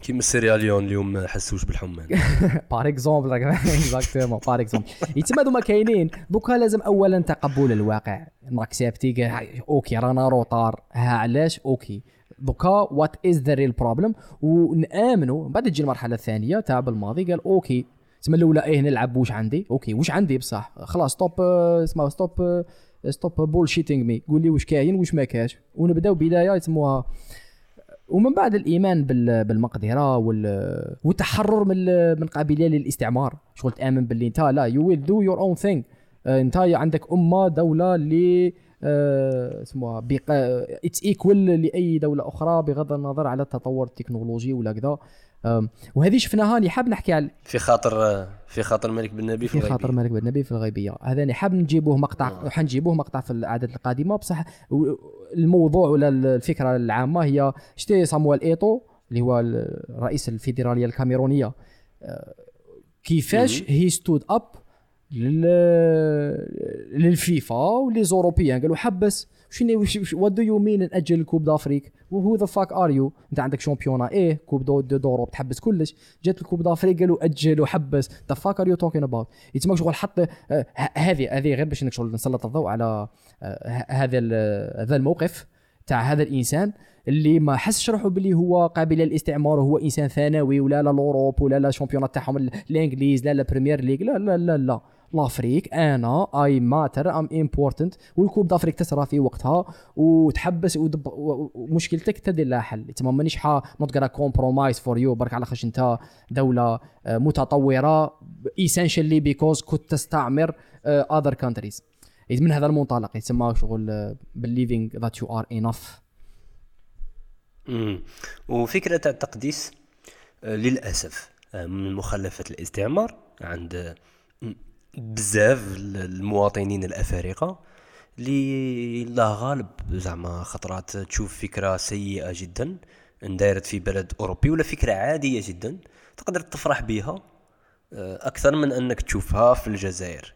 كيما السيرياليون اليوم ما حسوش بالحمان par exemple exactement par exemple يتما هذوما كاينين. دوكا لازم اولا تقبل الواقع. ناكسبتي OK رانا retard ها علاش؟ OK. دوكا what is the real problem ونآمنوا. من بعد تجي المرحلة الثانية تاع بلماضي قال OK تسمى الأولى إيه نلعب واش عندي؟ OK واش عندي؟ بصح خلاص stop اسمها stop stop bullshitting me قول لي واش كاين واش ما كاش ونبداو بداية يسموها ومن بعد الإيمان بال- بالمقدرة وال- والتحرر من من قابلية للاستعمار. شغل تآمن باللي أنت لا you will do your own thing أنت عندك أمة دولة اللي اسمها it's equal لأي دولة أخرى بغض النظر على التطور التكنولوجي ولا كذا. وهذه شفناها اللي حاب نحكي على في خاطر في خاطر مالك بن نبي في خاطر مالك بن نبي في الغيبية. هذا اللي حاب نجيبوه مقطع حنجيبوه مقطع في الاعداد القادمة. بصح الموضوع ولا الفكرة العامة هي شتي صامويل إيتو اللي هو الرئيس الفيدرالية الكاميرونية. آه، كيفاش هي stood up للفيفا و les Européens. قالوا حبس. شنو what do you mean نأجل ال coupe d'Afrique who the fuck are you أنت عندك championnat et coupe de de d'Europe تحبس كلش. جات ال coupe d'Afrique قالوا أجل وحبس. the fuck are you talking about يتسمى شغل حط آه، هذه هذه غير باش انك شغل نسلط الضوء على آه، هذا هذا الموقف تاع هذا الإنسان اللي ما حسش روحه باللي هو قابل للاستعمار وهو إنسان ثانوي ولا لا l'Europe ولا لا championnat تاعهم ال- الإنجليز لا la Premier League لا لا لا لا. l'Afrique. أنا I matter I'm important وال coupe d'Afrique تسرى في وقتها. وتحبس ودب- ومشكلتك تدير لها حل. تما مانيش حا not gonna compromise for you برك على خاطر انت دولة آه، متطورة essentially because كنت تستعمر other countries من هذا المنطلق يسمى شغل that you are enough. مم. وفكرة تاع التقديس آه، للأسف آه، من مخلفات الاستعمار عند آه، بزاف ال- المواطنين الأفارقة اللي لا غالب زعما خطرات تشوف فكرة سيئة جدا اندارت في بلد أوروبي ولا فكرة عادية جدا تقدر تفرح بها آه، أكثر من أنك تشوفها في الجزائر.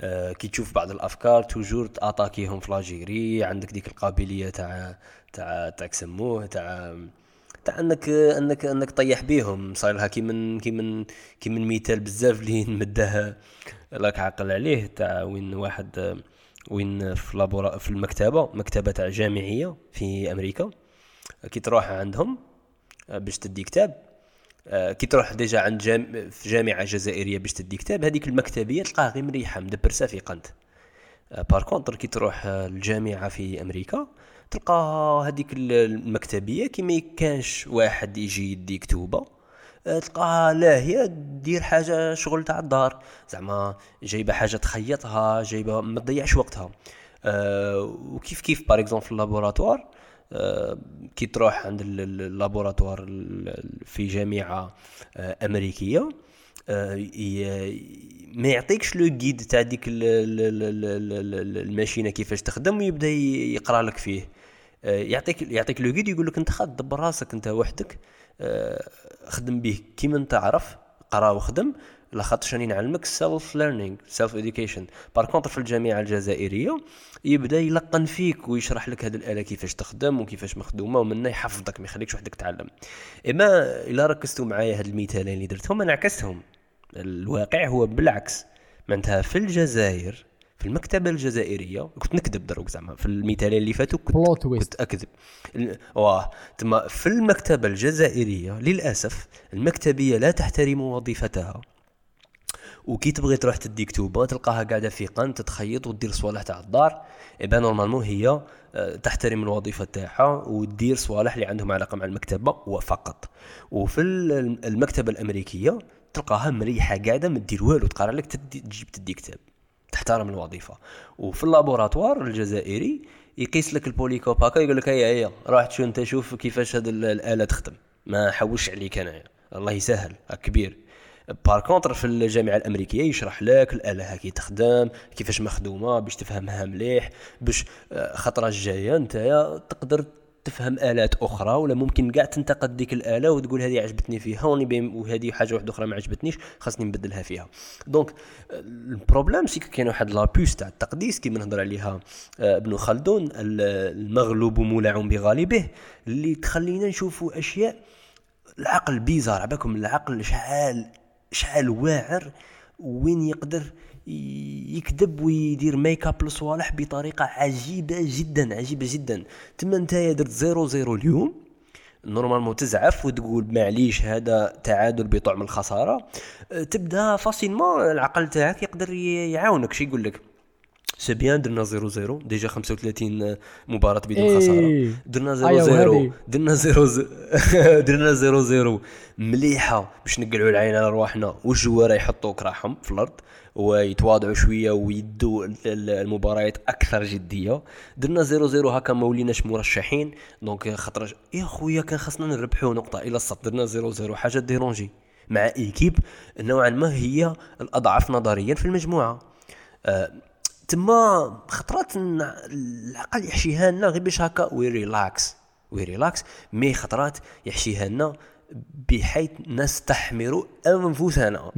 آه، كي تشوف بعض الأفكار toujours تاتاكيهم في l'Algérie عندك ديك القابلية تاع تاع تاع كسموه تاع تاع انك انك انك طيح بيهم. صاير لها كي من كي من كي من مثال بزاف اللي <laughs> نمده راك عاقل عليه تاع وين واحد آه، وين في labora في المكتبة مكتبة تاع جامعية في أمريكا. كي تروح عندهم آه، باش تدي كتاب. آه، كي تروح déjà عند جام... في جامعة جزائرية باش تدي كتاب هذيك المكتبية تلقاها غير مريحة مدبرسة في قنت. آه، par contre كي تروح آه، الجامعة في أمريكا تلقى هذيك ال- المكتبية كي ما كانش واحد يجي يدي كتوبة آه، تلقاها لا هي دير حاجة شغل تاع الدار. زعما جايبة حاجة تخيطها جايبة ما تضيعش وقتها. آه، وكيف كيف par exemple في ال laboratoire آه، كي تروح عند ال- ال- ال laboratoire ال- في جامعة آه، أمريكية آه، ما يعطيكش le guide تاع ديك ال- ال- ال- ال- ال- ال- الماشينة كيفاش تخدم ويبدأ يقرأ لك فيه. يعطيك يعطيك le guide يقول لك انت خد دبر راسك انت وحدك. آه، خدم به كيما انت عرف قرأ وخدم لاخاطش راني نعلمك self learning self education par contre في الجامعة الجزائرية يبدأ يلقن فيك ويشرح لك هذه الآلة كيفاش تخدم وكيفاش مخدومة ومنه يحفظك ما يخليكش وحدك تعلم. إما إلا ركزتوا معايا هاد المثالين اللي درتهم أنا عكستهم. الواقع هو بالعكس. معناتها في الجزائر في المكتبة الجزائرية كنت نكذب دروك زعما في المثالين اللي فاتوا كنت. كنت أكذب. واه تما في المكتبة الجزائرية للأسف المكتبية لا تحترم وظيفتها. وكي تبغي تروح تدي كتوبه تلقاها قاعدة في قنت تخيط ودير صوالح تاع الدار eh bah normalement هي آه، تحترم الوظيفة تاعها ودير صوالح اللي عندهم علاقة مع المكتبة وفقط. وفي ال- المكتبة الأمريكية تلقاها مريحة قاعدة ما دير والو تقرا لك تدي تجيب تدي كتاب. تحترم الوظيفة. وفي ال laboratoire الجزائري يقيس لك ال polycope هكا يقول لك هيا هيا راح تشوف أنت؟ شوف كيفاش هذه الآلة تخدم. ما حوش عليك انايا الله يسهل كبير. par contre في الجامعة الأمريكية يشرح لك الآلة كي تخدم كيفاش مخدومة باش تفهمها مليح باش آه، خطرة الجايه انت تقدر تفهم آلات أخرى ولا ممكن كاع تنتقد ديك الآلة وتقول هذه عجبتني فيها وهذه حاجة واحدة أخرى ما عجبتنيش خاصني نبدلها فيها. donc آه، ال problème c'est كاين واحد l'abus تاع التقديس كيما نهضر عليها آه، ابن خلدون ال- المغلوب مولع بغالبه اللي تخلينا نشوفوا أشياء العقل bizarre عباكم العقل شحال شحال واعر وين يقدر ي- يكذب ويدير ميك اب لصوالح بطريقة عجيبة جدا عجيبة جدا. تما نتايا درت zéro zéro اليوم. normalement تزعف وتقول معليش هذا تعادل بطعم الخسارة. أه، تبدا facilement العقل تاعك يقدر يعاونك. شي يقول لك c'est bien درنا 0 0 déjà 35 مباراة بدون إيه. خسارة. درنا 0 أيوة 0 هذه. درنا 0 0 <laughs> درنا 0 0 مليحة. باش نقلعوا العين على رواحنا. والجوارة يحطوا كراحهم في الأرض. ويتواضعوا شوية ويدوا ال- ال- المباريات أكثر جدية. درنا 0 0 هكا ما وليناش مرشحين donc خاطر يا خويا كان خاصنا نربحوا نقطة إلى السط درنا 0 0 حاجة dérangé مع équipe. نوعا ما هي الأضعف نظريا في المجموعة. آه، تما خطرات العقل يحشيها لنا غير باش هكا we relax we relax mais خطرات يحشيها لنا بحيث نستحمر أنفسنا.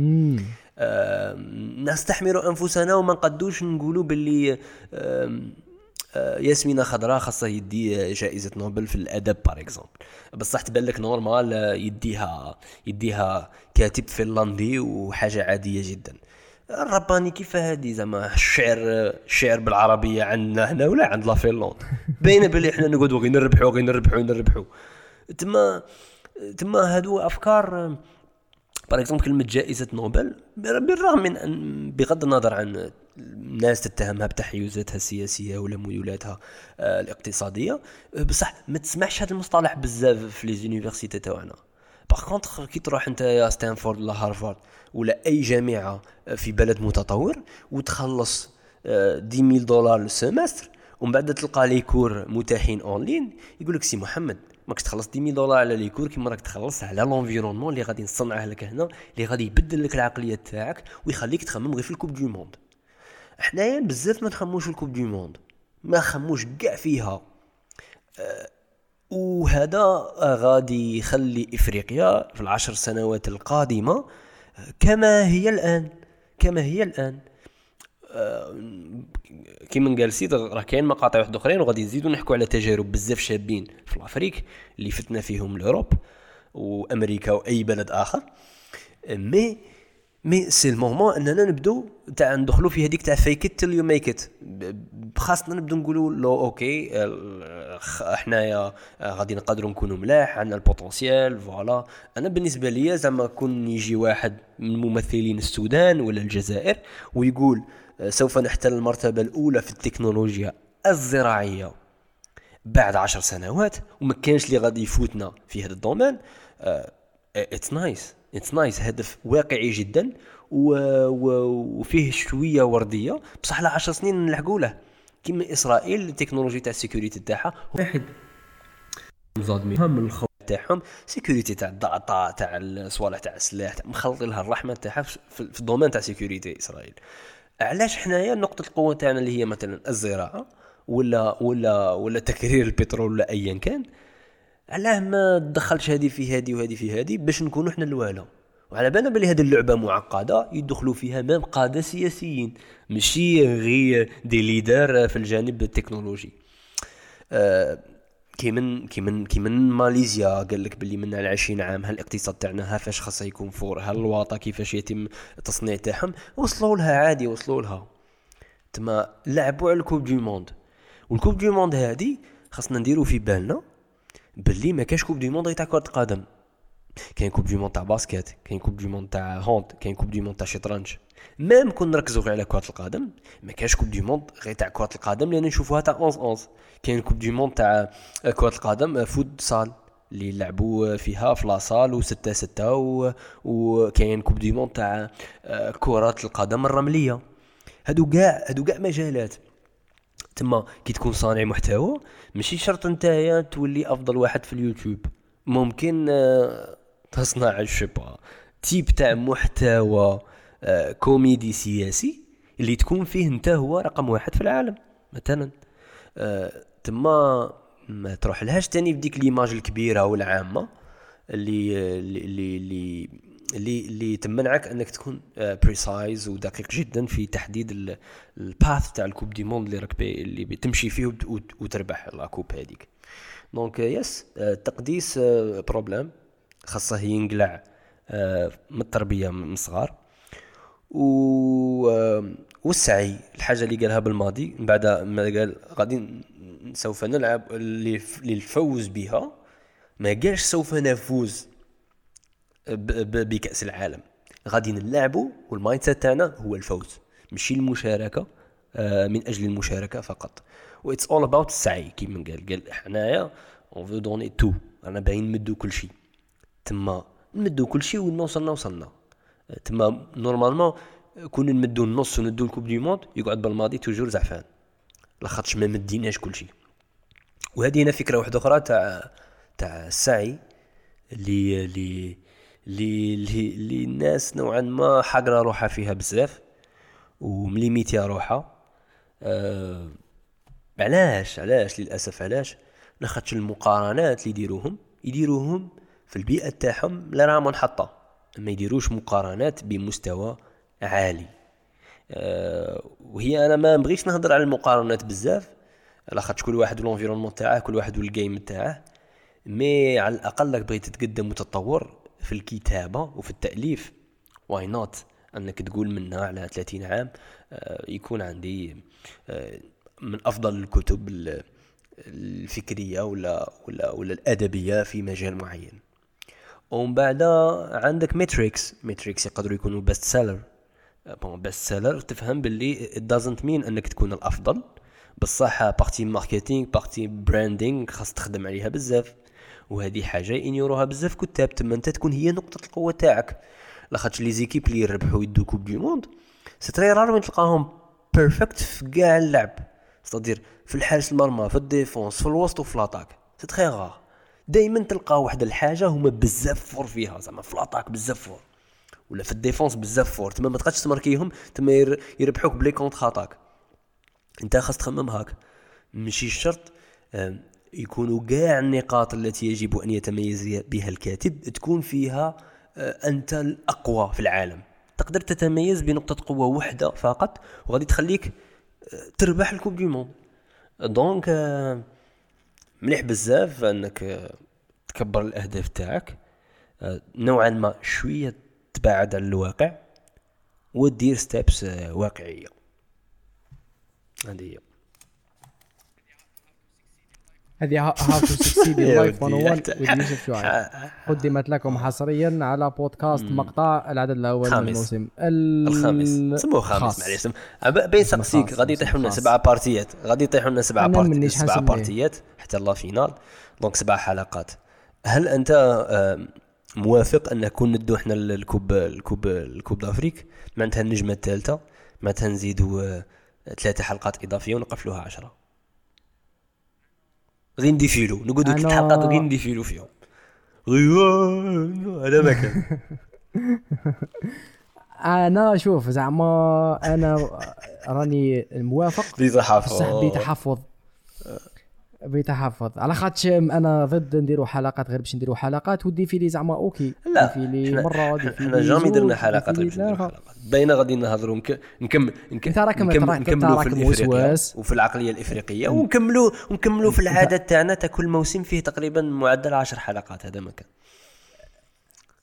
آه، نستحمر أنفسنا وما نقدوش نقولوا باللي آه، ياسمينة خضراء خاصة يدي جائزة نوبل في الأدب par exemple بصح تبان لك normal يديها يديها كاتب فنلندي وحاجة عادية جدا. الرباني كيف هادي زعما؟ الشعر الشعر بالعربية عندنا هنا ولا عند la Finlande؟ <laughs> باينة بلي حنا نقعدوا غير نربحوا غير نربحوا نربحوا تما تما هادو أفكار par exemple كلمة جائزة نوبل بالرغم من أن بغض النظر عن الناس تتهمها بتحيزاتها السياسية ولا ميولاتها آه، الاقتصادية آه، بصح ما تسمعش هذا المصطلح بزاف في les universités تاعنا. par contre كي تروح أنت يا ستانفورد ولا هارفارد ولا أي جامعة آه، في بلد متطور وتخلص آه، 10000 دولار لل semestre ومن بعد تلقى les cours متاحين اونلاين يقول لك سي محمد ماكش تخلص 10000 دولار على les cours كيما راك تخلص على l'environnement اللي غادي نصنعه لك هنا اللي غادي يبدل لك العقلية تاعك ويخليك تخمم غير في ال coupe du monde. حنايا بزاف ما نخموش في ال coupe du monde ما خموش كاع فيها. آه، وهذا غادي يخلي إفريقيا في العشر سنوات القادمة آه، كما هي الآن كما هي الآن. كيما قال سيد راه كاين مقاطع واحد اخرين وغادي نزيدو نحكوا على تجارب بزاف شابين في الأفريك اللي فتنا فيهم لوروب وأمريكا وأي بلد آخر. mais mais c'est le moment اننا نبدو تاع ندخلوا في هذيك تاع fake it till you make it خاصنا نبدو نقولوا لو OK حنايا آه، غادي نقدروا نكونوا ملاح عندنا ال potentiel voilà. أنا بالنسبة ليا زعما كون يجي واحد من ممثلين السودان ولا الجزائر ويقول آه، سوف نحتل المرتبة الأولى في التكنولوجيا الزراعية بعد عشر سنوات وما كانش اللي غادي يفوتنا في هذا ال domaine it's nice it's nice هدف واقعي جدا و... و... وفيه شوية وردية. بصح على 10 سنين نلحقوا له. كيما إسرائيل التكنولوجي تاع ال sécurité تاعها. واحد. من الخوف تاعهم sécurité تاع ال data تاع الصوالح تاع السلاح تاع مخلط لها الرحمة تاعها في في ال domaine تاع sécurité إسرائيل. علاش حنايا نقطة القوة تاعنا اللي هي مثلا الزراعة ولا ولا ولا تكرير البترول ولا ايا كان؟ علاه ما تدخلش هذه في هذه وهذه في هذه باش نكونوا إحنا الوالا. وعلى بالنا بلي هذه اللعبة معقدة يدخلوا فيها même قادة سياسيين ماشي غير des leaders في الجانب التكنولوجي. آه كي من كي من كي من ماليزيا قال لك باللي من على 20 عام هل الاقتصاد تاعنا ها فاش خاصه يكون fort؟ هل الواطه كيفاش يتم التصنيع تاعهم؟ وصلوا لها عادي وصلوا لها. تما لعبوا على ال coupe du monde. وال coupe du monde هادي خاصنا نديرو في بالنا باللي ما كاش coupe du monde تاع كرة قدم كاين coupe du monde تاع basket كاين coupe du monde تاع hand كاين coupe du monde تاع شطرنج. même كون نركزوا غير على كرة القدم ما كاش coupe du monde غير تاع كرة القدم لأن نشوفوها تاع 11 11 كاين coupe du monde تاع كرة القدم futsal اللي يلعبوا فيها في la salle وستة ستة و... وكاين coupe du monde تاع كرة القدم الرملية. هادو كاع هادو كاع مجالات. تما كي تكون صانع محتوى ماشي شرط نتايا تولي أفضل واحد في اليوتيوب. ممكن آه، تصنع شبا type تاع محتوى آه، كوميدي سياسي اللي تكون فيه انت هو رقم واحد في العالم مثلا. آه، تما ما تروح لهاش تاني بديك l'image الكبيرة والعامة اللي اللي اللي اللي اللي تمنعك أنك تكون precise ودقيق جدا في تحديد ال path تاع ال coupe du monde اللي راك اللي بتمشي فيه وتربح la coupe هذيك donc يس التقديس problème خاصة ينقلع من التربية من الصغار. و والسعي الحاجة اللي قالها بلماضي من بعد ما قال غادي سوف نلعب للفوز بها ما قالش سوف نفوز. بكأس العالم. غادي نلعبوا وال mindset تاعنا هو الفوز. ماشي المشاركة آه، من أجل المشاركة فقط. و it's all about السعي كيما قال قال حنايا. on veut donner tout أنا باين نمدو كل شيء تما نمدو كل شيء وين وصلنا. وصلنا تما normalement كون نمدو النص وندو ال coupe du monde يقعد بلماضي toujours زعفان. لاخاطش ما مديناش كل شيء وهذه هنا فكرة واحدة أخرى تاع تاع السعي اللي اللي اللي اللي الناس نوعا ما حقرا روحها فيها بزاف ومليميتيا روحها. أه علاش؟ علاش؟ للأسف علاش؟ لاخاطش المقارنات اللي يديروهم يديروهم في البيئة تاعهم لا راها منحطة. ما يديروش مقارنات بمستوى عالي. أه وهي أنا ما نبغيش نهضر على المقارنات بزاف لاخاطش كل واحد وال environnement تاعه كل واحد وال game تاعه mais على الأقل بغيت تتقدم وتتطور. في الكتابة وفي التأليف. why not أنك تقول منها على 30 عام آه، يكون عندي آه، من أفضل الكتب الفكرية ولا ولا ولا الأدبية في مجال معين. ومن بعد عندك metrics metrics يقدروا يكونوا best seller bon best seller تفهم باللي doesn't mean أنك تكون الأفضل. بصح partie marketing partie branding خاص تخدم عليها بزاف. وهذه حاجة ينيروها بزاف كتاب تما أنت تكون هي نقطة القوة تاعك. لاخاطش les équipes اللي يربحوا يدو coupe du monde c'est très rare وين تلقاهم perfect في كاع اللعب. c'est-à-dire في الحارس المرمى في ال défense في الوسط وفي l'attaque c'est très rare دائما تلقى واحد الحاجة هما بزاف fort فيها زعما في l'attaque بزاف fort. ولا في ال défense بزاف fort. تما ما تقدش تماركيهم تما يربحوك ب les contre-attaques أنت خاص تخمم هاك. ماشي شرط. يكونوا كاع النقاط التي يجب أن يتميز بها الكاتب تكون فيها آه، أنت الأقوى في العالم. تقدر تتميز بنقطة قوة واحدة فقط وغادي تخليك آه، تربح ال coupe du monde. donc آه، مليح بزاف أنك تكبر الأهداف تاعك. نوعا ما شوية تبعد عن الواقع ودير steps واقعية. هذه هي. هذه how to succeed in life 101 with يوسف شعيب. قدمت لكم حصريا على بودكاست مقطع العدد الأول من الموسم الخامس. سموه خامس معليش بين سقسيك غادي يطيحوا لنا سبعه بارتيات. غادي يطيحوا لنا سبعه بارتيات سبعه بارتيات حتى la finale. donc سبع حلقات. هل أنت موافق أن نكون ندو إحنا ال coupe ال coupe ال coupe d'Afrique؟ معناتها النجمة الثالثة. معناتها نزيدوا ثلاثة حلقات إضافية ونقفلوها عشرة. غير نديفيلو ثلاث حلقات غير نديفيلو فيهم. هذا ما كان. <laughs> أنا شوف زعما أنا راني موافق. بصح بتحفظ بتحفظ على خاطش أنا ضد نديروا حلقات غير باش نديروا حلقات ودي في لي زعما أوكي لا دي في لي إحنا- مرة دي في إحنا لي جامي درنا حلقات غير باش نديروا ثلاثة. حلقات. باينه غادي نهضروا نك- نكمل نكمل- نكملوا راك في الإفريقية. وفي العقلية الإفريقية. ونكملوا ونكملوا في العادات تاعنا تاع كل موسم فيه تقريبا معدل 10 حلقات هذا ما كان.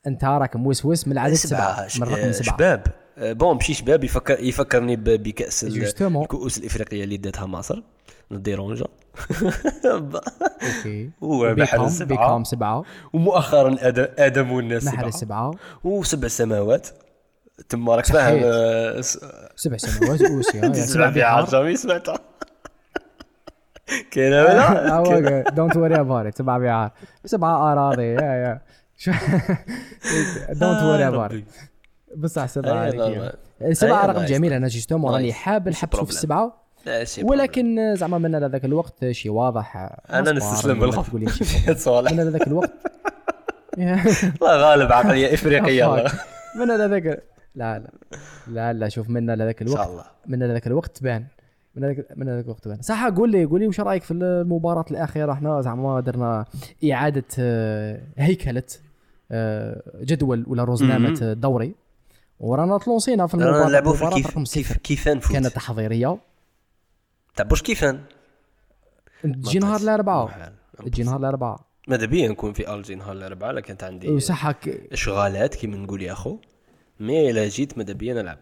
أنت راك موسوس من العدد سبعة ش- من رقم آه، سبعة. شباب. آه، بون ماشي شباب يفكر يفكرني بكأس. الكؤوس الإفريقية اللي داتها مصر. ديرونجا أوكي <laughs> وبحر السبعة. بيكام سبعة ومؤخرا آدم والناس نحر سبعة. السبعة وسبع سماوات تما راك. فاهم آه، سبع سنوات اوسيا <laughs> يا تسمع سبع بحار جامي سمعتها كاينة ولا دونت وري اباوت سبع بحار سبعة أراضي يا يا دونت وري اباوت ربي. بصح سبعة أي هذيك نورمال. هي. سبعة أي رقم. جميل أنا جوستومون راني. حاب ماشي نحبسوا في. السبعة ولكن زعما من هذاك الوقت شي واضح أنا مصباح نستسلم <laughs> صالح. من هذاك الوقت. <laughs> الله غالب عقلية إفريقية. <laughs> من هذاك لا لا. لا لا شوف من هذاك ان الوقت شاء الله. من هذاك الوقت تبان. من هذاك من هذاك الوقت تبان. صح قول لي قول لي واش رأيك في المباراة الأخيرة؟ إحنا زعما درنا إعادة آه، هيكلة آه، جدول ولا روزنامه الدوري ورانا تلونسينا في رانا المباراه نلعبوا في كيف كيف كانت تحضيرية. تاع بوش كيفان؟ تجي نهار الاربعاء. تجي نهار الاربعاء ماذا بيا نكون في الجي نهار الاربعاء لكن كانت عندي وصح ك- اشغالات كيما نقول يا أخو. مي إلا جيت ماذا بيا نلعب.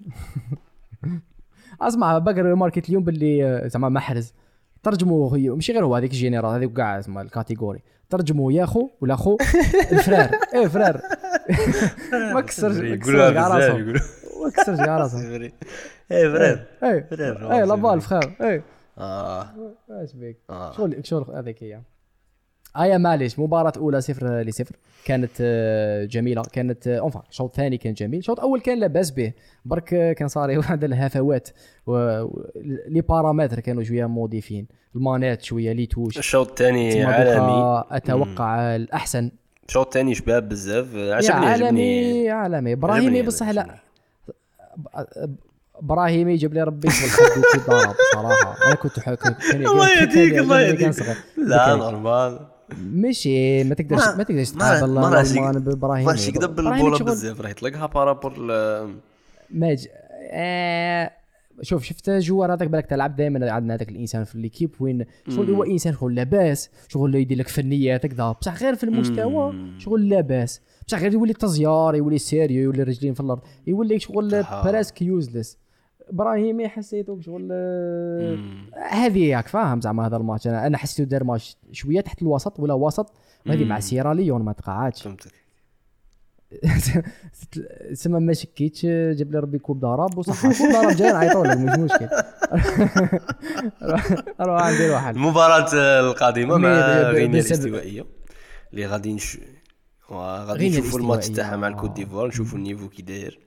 <laughs> أسمع بقرا ماركت اليوم باللي آه، زعما محرز. ترجموا هي ماشي غير هو هذيك الجينيرال هذيك كاع زعما الكاتيجوري ترجموا يا خو ولا خو <laughs> الفرار. إيه فرار. <laughs> ما كسرش بزاف كاع راسهم اي فرير إيه فرار إيه لابال فخير إيه آه. إيش بيك؟ آه. شغل شغل هذيك هي. ايا معليش مباراة أولى صفر لصفر. كانت آه، جميلة. كانت اونفا الشوط الثاني كان جميل. الشوط الأول كان لاباس به. برك آه، كان صار <laughs> واحد الهفوات. و- لي بارامتر كانوا شوية موديفين. المانات شوية لي توش. الشوط الثاني عالمي. أتوقع الأحسن. الشوط الثاني شباب بزاف. عجبني عجبني عالمي عالمي. إبراهيمي بصح لا. ابراهيمي يجيب لي ربي في الخد وكي ضرب صراحة. أنا كنت الله يهديك، الله يهديك. لا نورمال. ماشي ما تقدرش ما- تقدرش تقابل ما راهش الله يق- بإبراهيم. ماشي كذا بالبولة بزاف راه يطلقها بارابور ماج آه شوف شفت جوار هذاك بالك تلعب دائما عندنا هذاك الإنسان في ليكيب وين؟ شغل هو إنسان شغل لاباس شغل يدير لك فنيات هكذا بصح غير في المستوى شغل لاباس. بصح غير يولي تزيار يولي سيريو يولي رجلين في الأرض يولي شغل آه. براسك يوزلس ابراهيمي حسيته شغل هذه ياك فاهم؟ زعما هذا الماتش. أنا أنا حسيته دار ماتش شوية تحت الوسط ولا وسط وهذه مع سيراليون ما تقاعدش فهمتك. <laughs> سما ما شكيتش جاب لي ربي كوب ضرب وصح كوب ضرب جاي نعيطوا لك مش مشكل. <laughs> روح ندير واحد. المباراة القادمة مع غينيا الاستوائية. اللي غادي نش... غادي نشوفوا الماتش. تاعها مع الكوت ديفوار نشوفوا النيفو كي داير.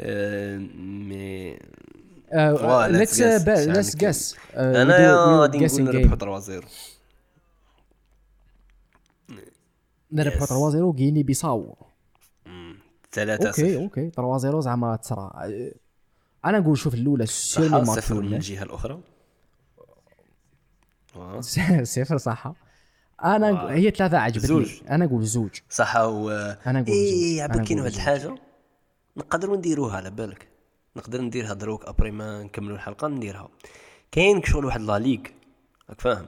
آه، مي ليتس guess. ليتس جيس أنا غادي نقول نربحوا 3 0 نربحوا Yes. 3 0 غيني بيساو 3 أوكي 0 أوكي. 3 0 زعما تسرع أنا نقول شوف الأولى سير صح من صفر من الاولى الجهة الأخرى. آه. <laughs> صفر صح أنا نقول- هي ثلاثة عجبتني زوج. أنا نقول زوج. صح و أنا نقول اي زوج. عبا أنا كاين واحد زوج. الحاجة. نقدروا نديروها على بالك. نقدر نديرها دروك ابري ما نكملوا الحلقة نديرها. كاين شغل واحد لا ليغ راك فاهم؟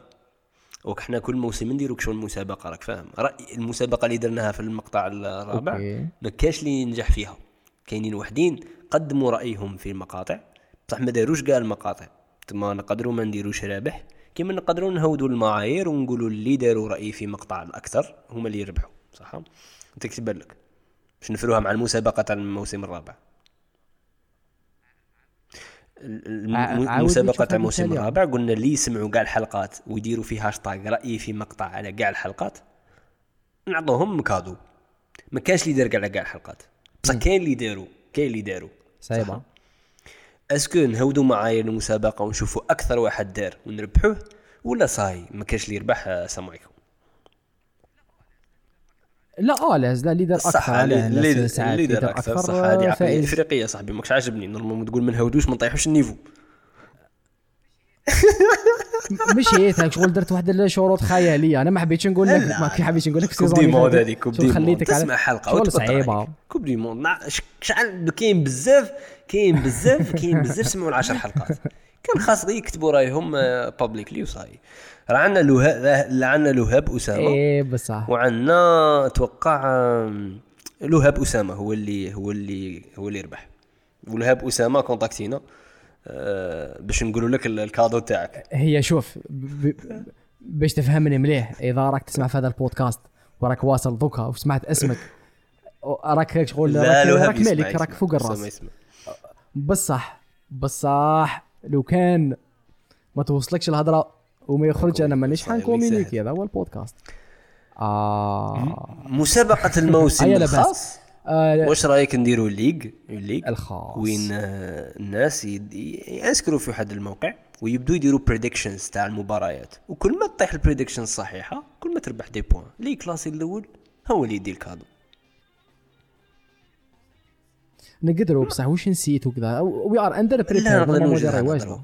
وك حنا كل موسم نديرو شغل مسابقة راك فاهم؟ رأي المسابقة اللي درناها في المقطع الرابع. ما كاش اللي ينجح فيها. كاينين وحدين قدموا رأيهم في المقاطع. بصح ما داروش كاع المقاطع. تما نقدروا ما نديروش رابح كيما نقدروا نهودوا المعايير ونقولوا اللي داروا رأي في مقطع الأكثر هما اللي يربحوا صح؟ أنت كتب لك؟ باش نفروها مع المسابقة تاع الموسم الرابع. الم- ع- عاود المسابقة نشوفها تاع الموسم. الرابع قلنا اللي يسمعوا كاع الحلقات ويديروا في هاشتاغ رأيي في مقطع على كاع الحلقات. نعطوهم cadeau ما كانش اللي دار على كاع الحلقات. بصح كاين اللي داروا كاين اللي داروا صعيبة est-ce que نهودوا معايير المسابقة ونشوفوا أكثر واحد دار ونربحوه ولا صاي؟ ما كانش اللي يربح آه، السلام عليكم. لا آه لا صح أكثر ساعات اللي دار أكثر صح هذه عقلية افريقيه صاحبي ماكش عاجبني نورمالمون تقول ما نهودوش ما نطيحوش النيفو <laughs> مشيت شغل درت واحد الشروط خيالية أنا ما حبيتش نقول لك. ما حبيتش نقول لك كوب دي فاتت. هذيك كوب دي على- تسمع حلقة شغل صعيبة. كوب دي ش- شحال كاين بزاف كاين بزاف كاين بزاف سمعوا العشر حلقات كان خاص غير يكتبوا رايهم بابليكلي وصاي راه عندنا لهاب عندنا لهاب أسامة إيه بصح وعندنا أتوقع لهاب أسامة هو اللي هو اللي هو اللي ربح ولهاب أسامة كونتاكتينا آه، باش نقولوا لك ال- الكادو تاعك هي شوف باش تفهمني مليح إذا راك تسمع في هذا البودكاست وراك واصل دوكا وسمعت اسمك راك شغل راك, راك مالك راك. فوق الراس. بصح بصح لو كان ما توصلكش الهضرة وما يخرج أنا مانيش حنكومينيكي هذا هو البودكاست. آه. مسابقة <laughs> الموسم. الخاص. آه، واش رأيك نديروا ليغ؟ ليغ. الخاص. وين آه، الناس يد- ي- ينسكروا في واحد الموقع ويبدوا يديروا بريدكشنز تاع المباريات. وكل ما تطيح البريدكشن الصحيحة كل ما تربح دي بوان لي كلاسي الأول هو اللي يدي الكادو. نقدروا بصح واش نسيت وكذا وي ار اندر لا بريبير نقدر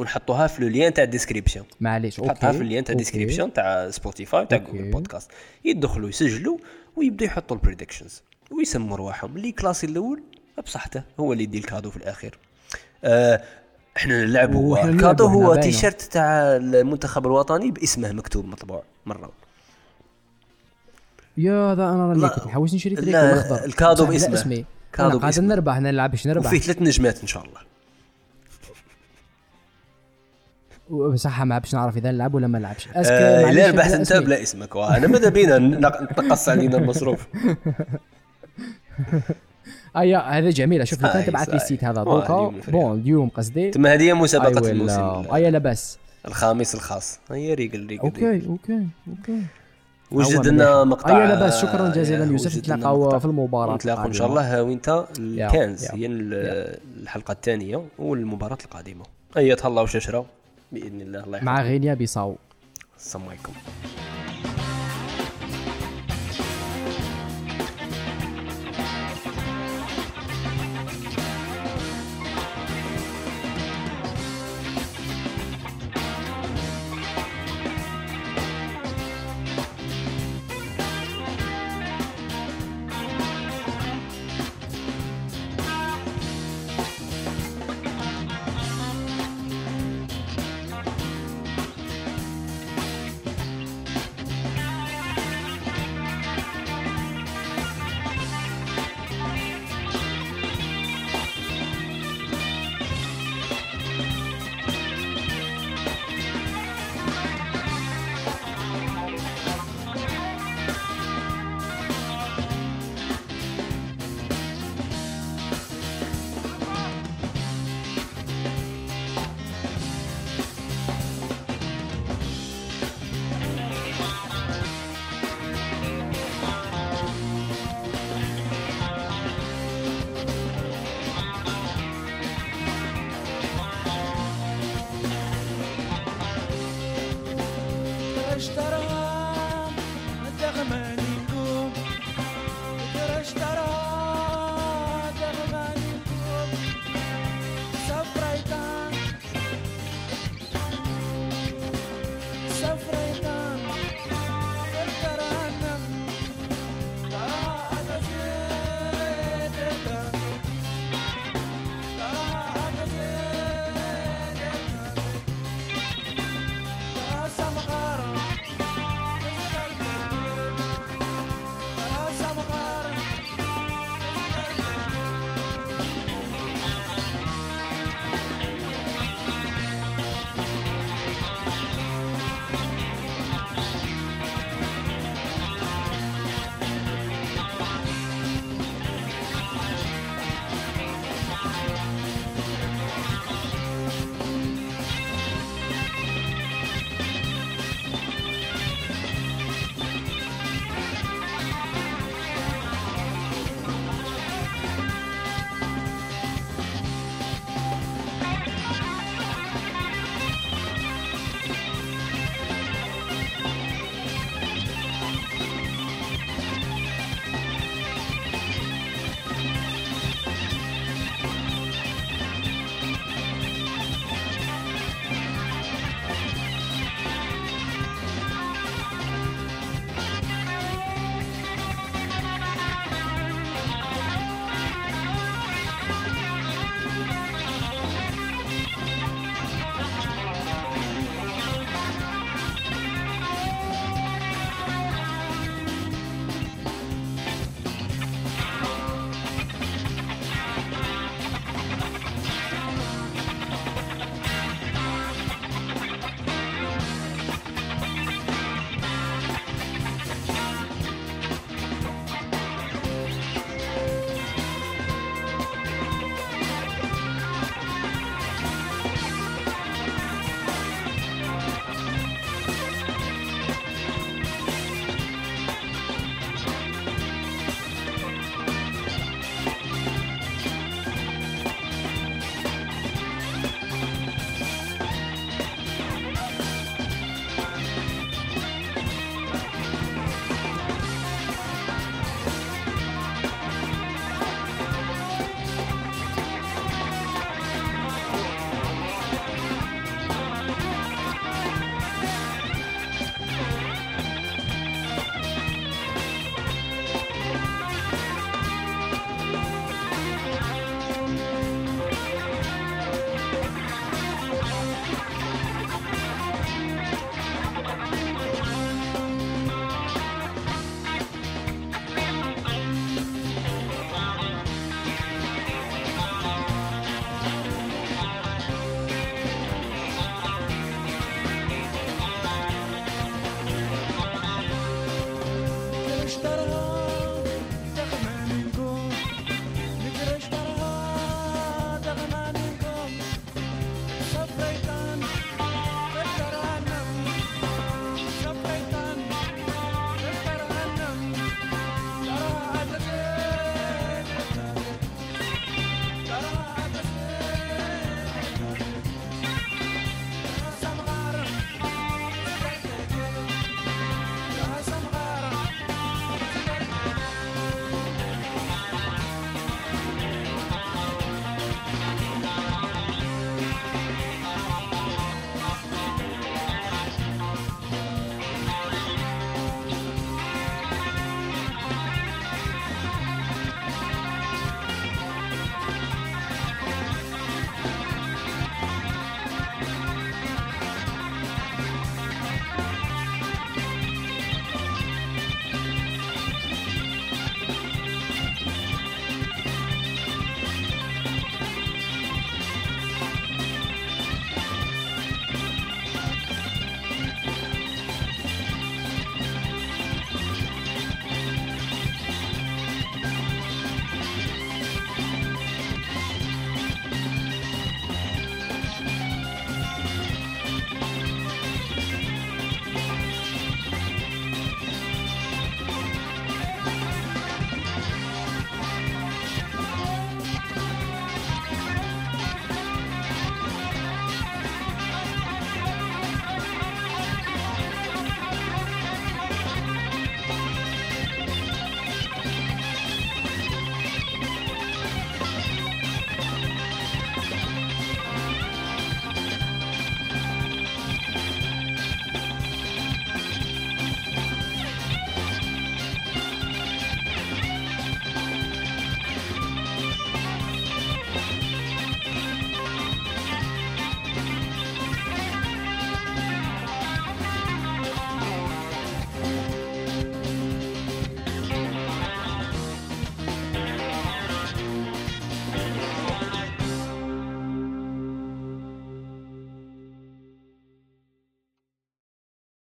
ونحطوها في لو لين تاع الديسكريبسيون معليش نحطها أوكي في اللين تاع. الديسكريبسيون تاع سبوتيفاي تاع. جوجل بودكاست يدخلوا يسجلوا ويبداو يحطوا ال predictions ويسموا رواحهم ال le classé الأول بصحته هو اللي يدي ال cadeau في الأخير آه إحنا نلعبوا وإحنا ال cadeau هو تيشيرت تاع المنتخب الوطني باسمه مكتوب مطبوع مرة يا هذا أنا اللي لا. كنت نحوس نشري تريكو لا، الاخضر ال cadeau باسمه. اسمي cadeau أنا قاعد. نربح نلعب باش نربح وفيه ثلاث نجمات إن شاء الله بصح ما باش نعرف إذا نلعب ولا ما نلعبش آه لا البحث انت. بلا اسمك وأنا ماذا بينا؟ نقص علينا المصروف. <laughs> اي هذا جميله شوف كان صحيح، تبعث لي. السيت هذا واه، دوكا. بون اليوم قصدي. تما هذه هي مسابقة اي الموسم ولا اي لاباس الخامس الخاص. هي ريقل ريقل أوكي أوكي أوكي. وجد لنا. مقطع اي لاباس شكرا جزيلا آه، يوسف. نتلاقاو. في المباراة. نتلاقاو إن شاء. الله وإنت الكنز. هي ال- الحلقة الثانية والمباراة القادمة. هيا تهلاو ششره بإذن الله. الله مع يحفظكم غينيا بيساو السلام عليكم.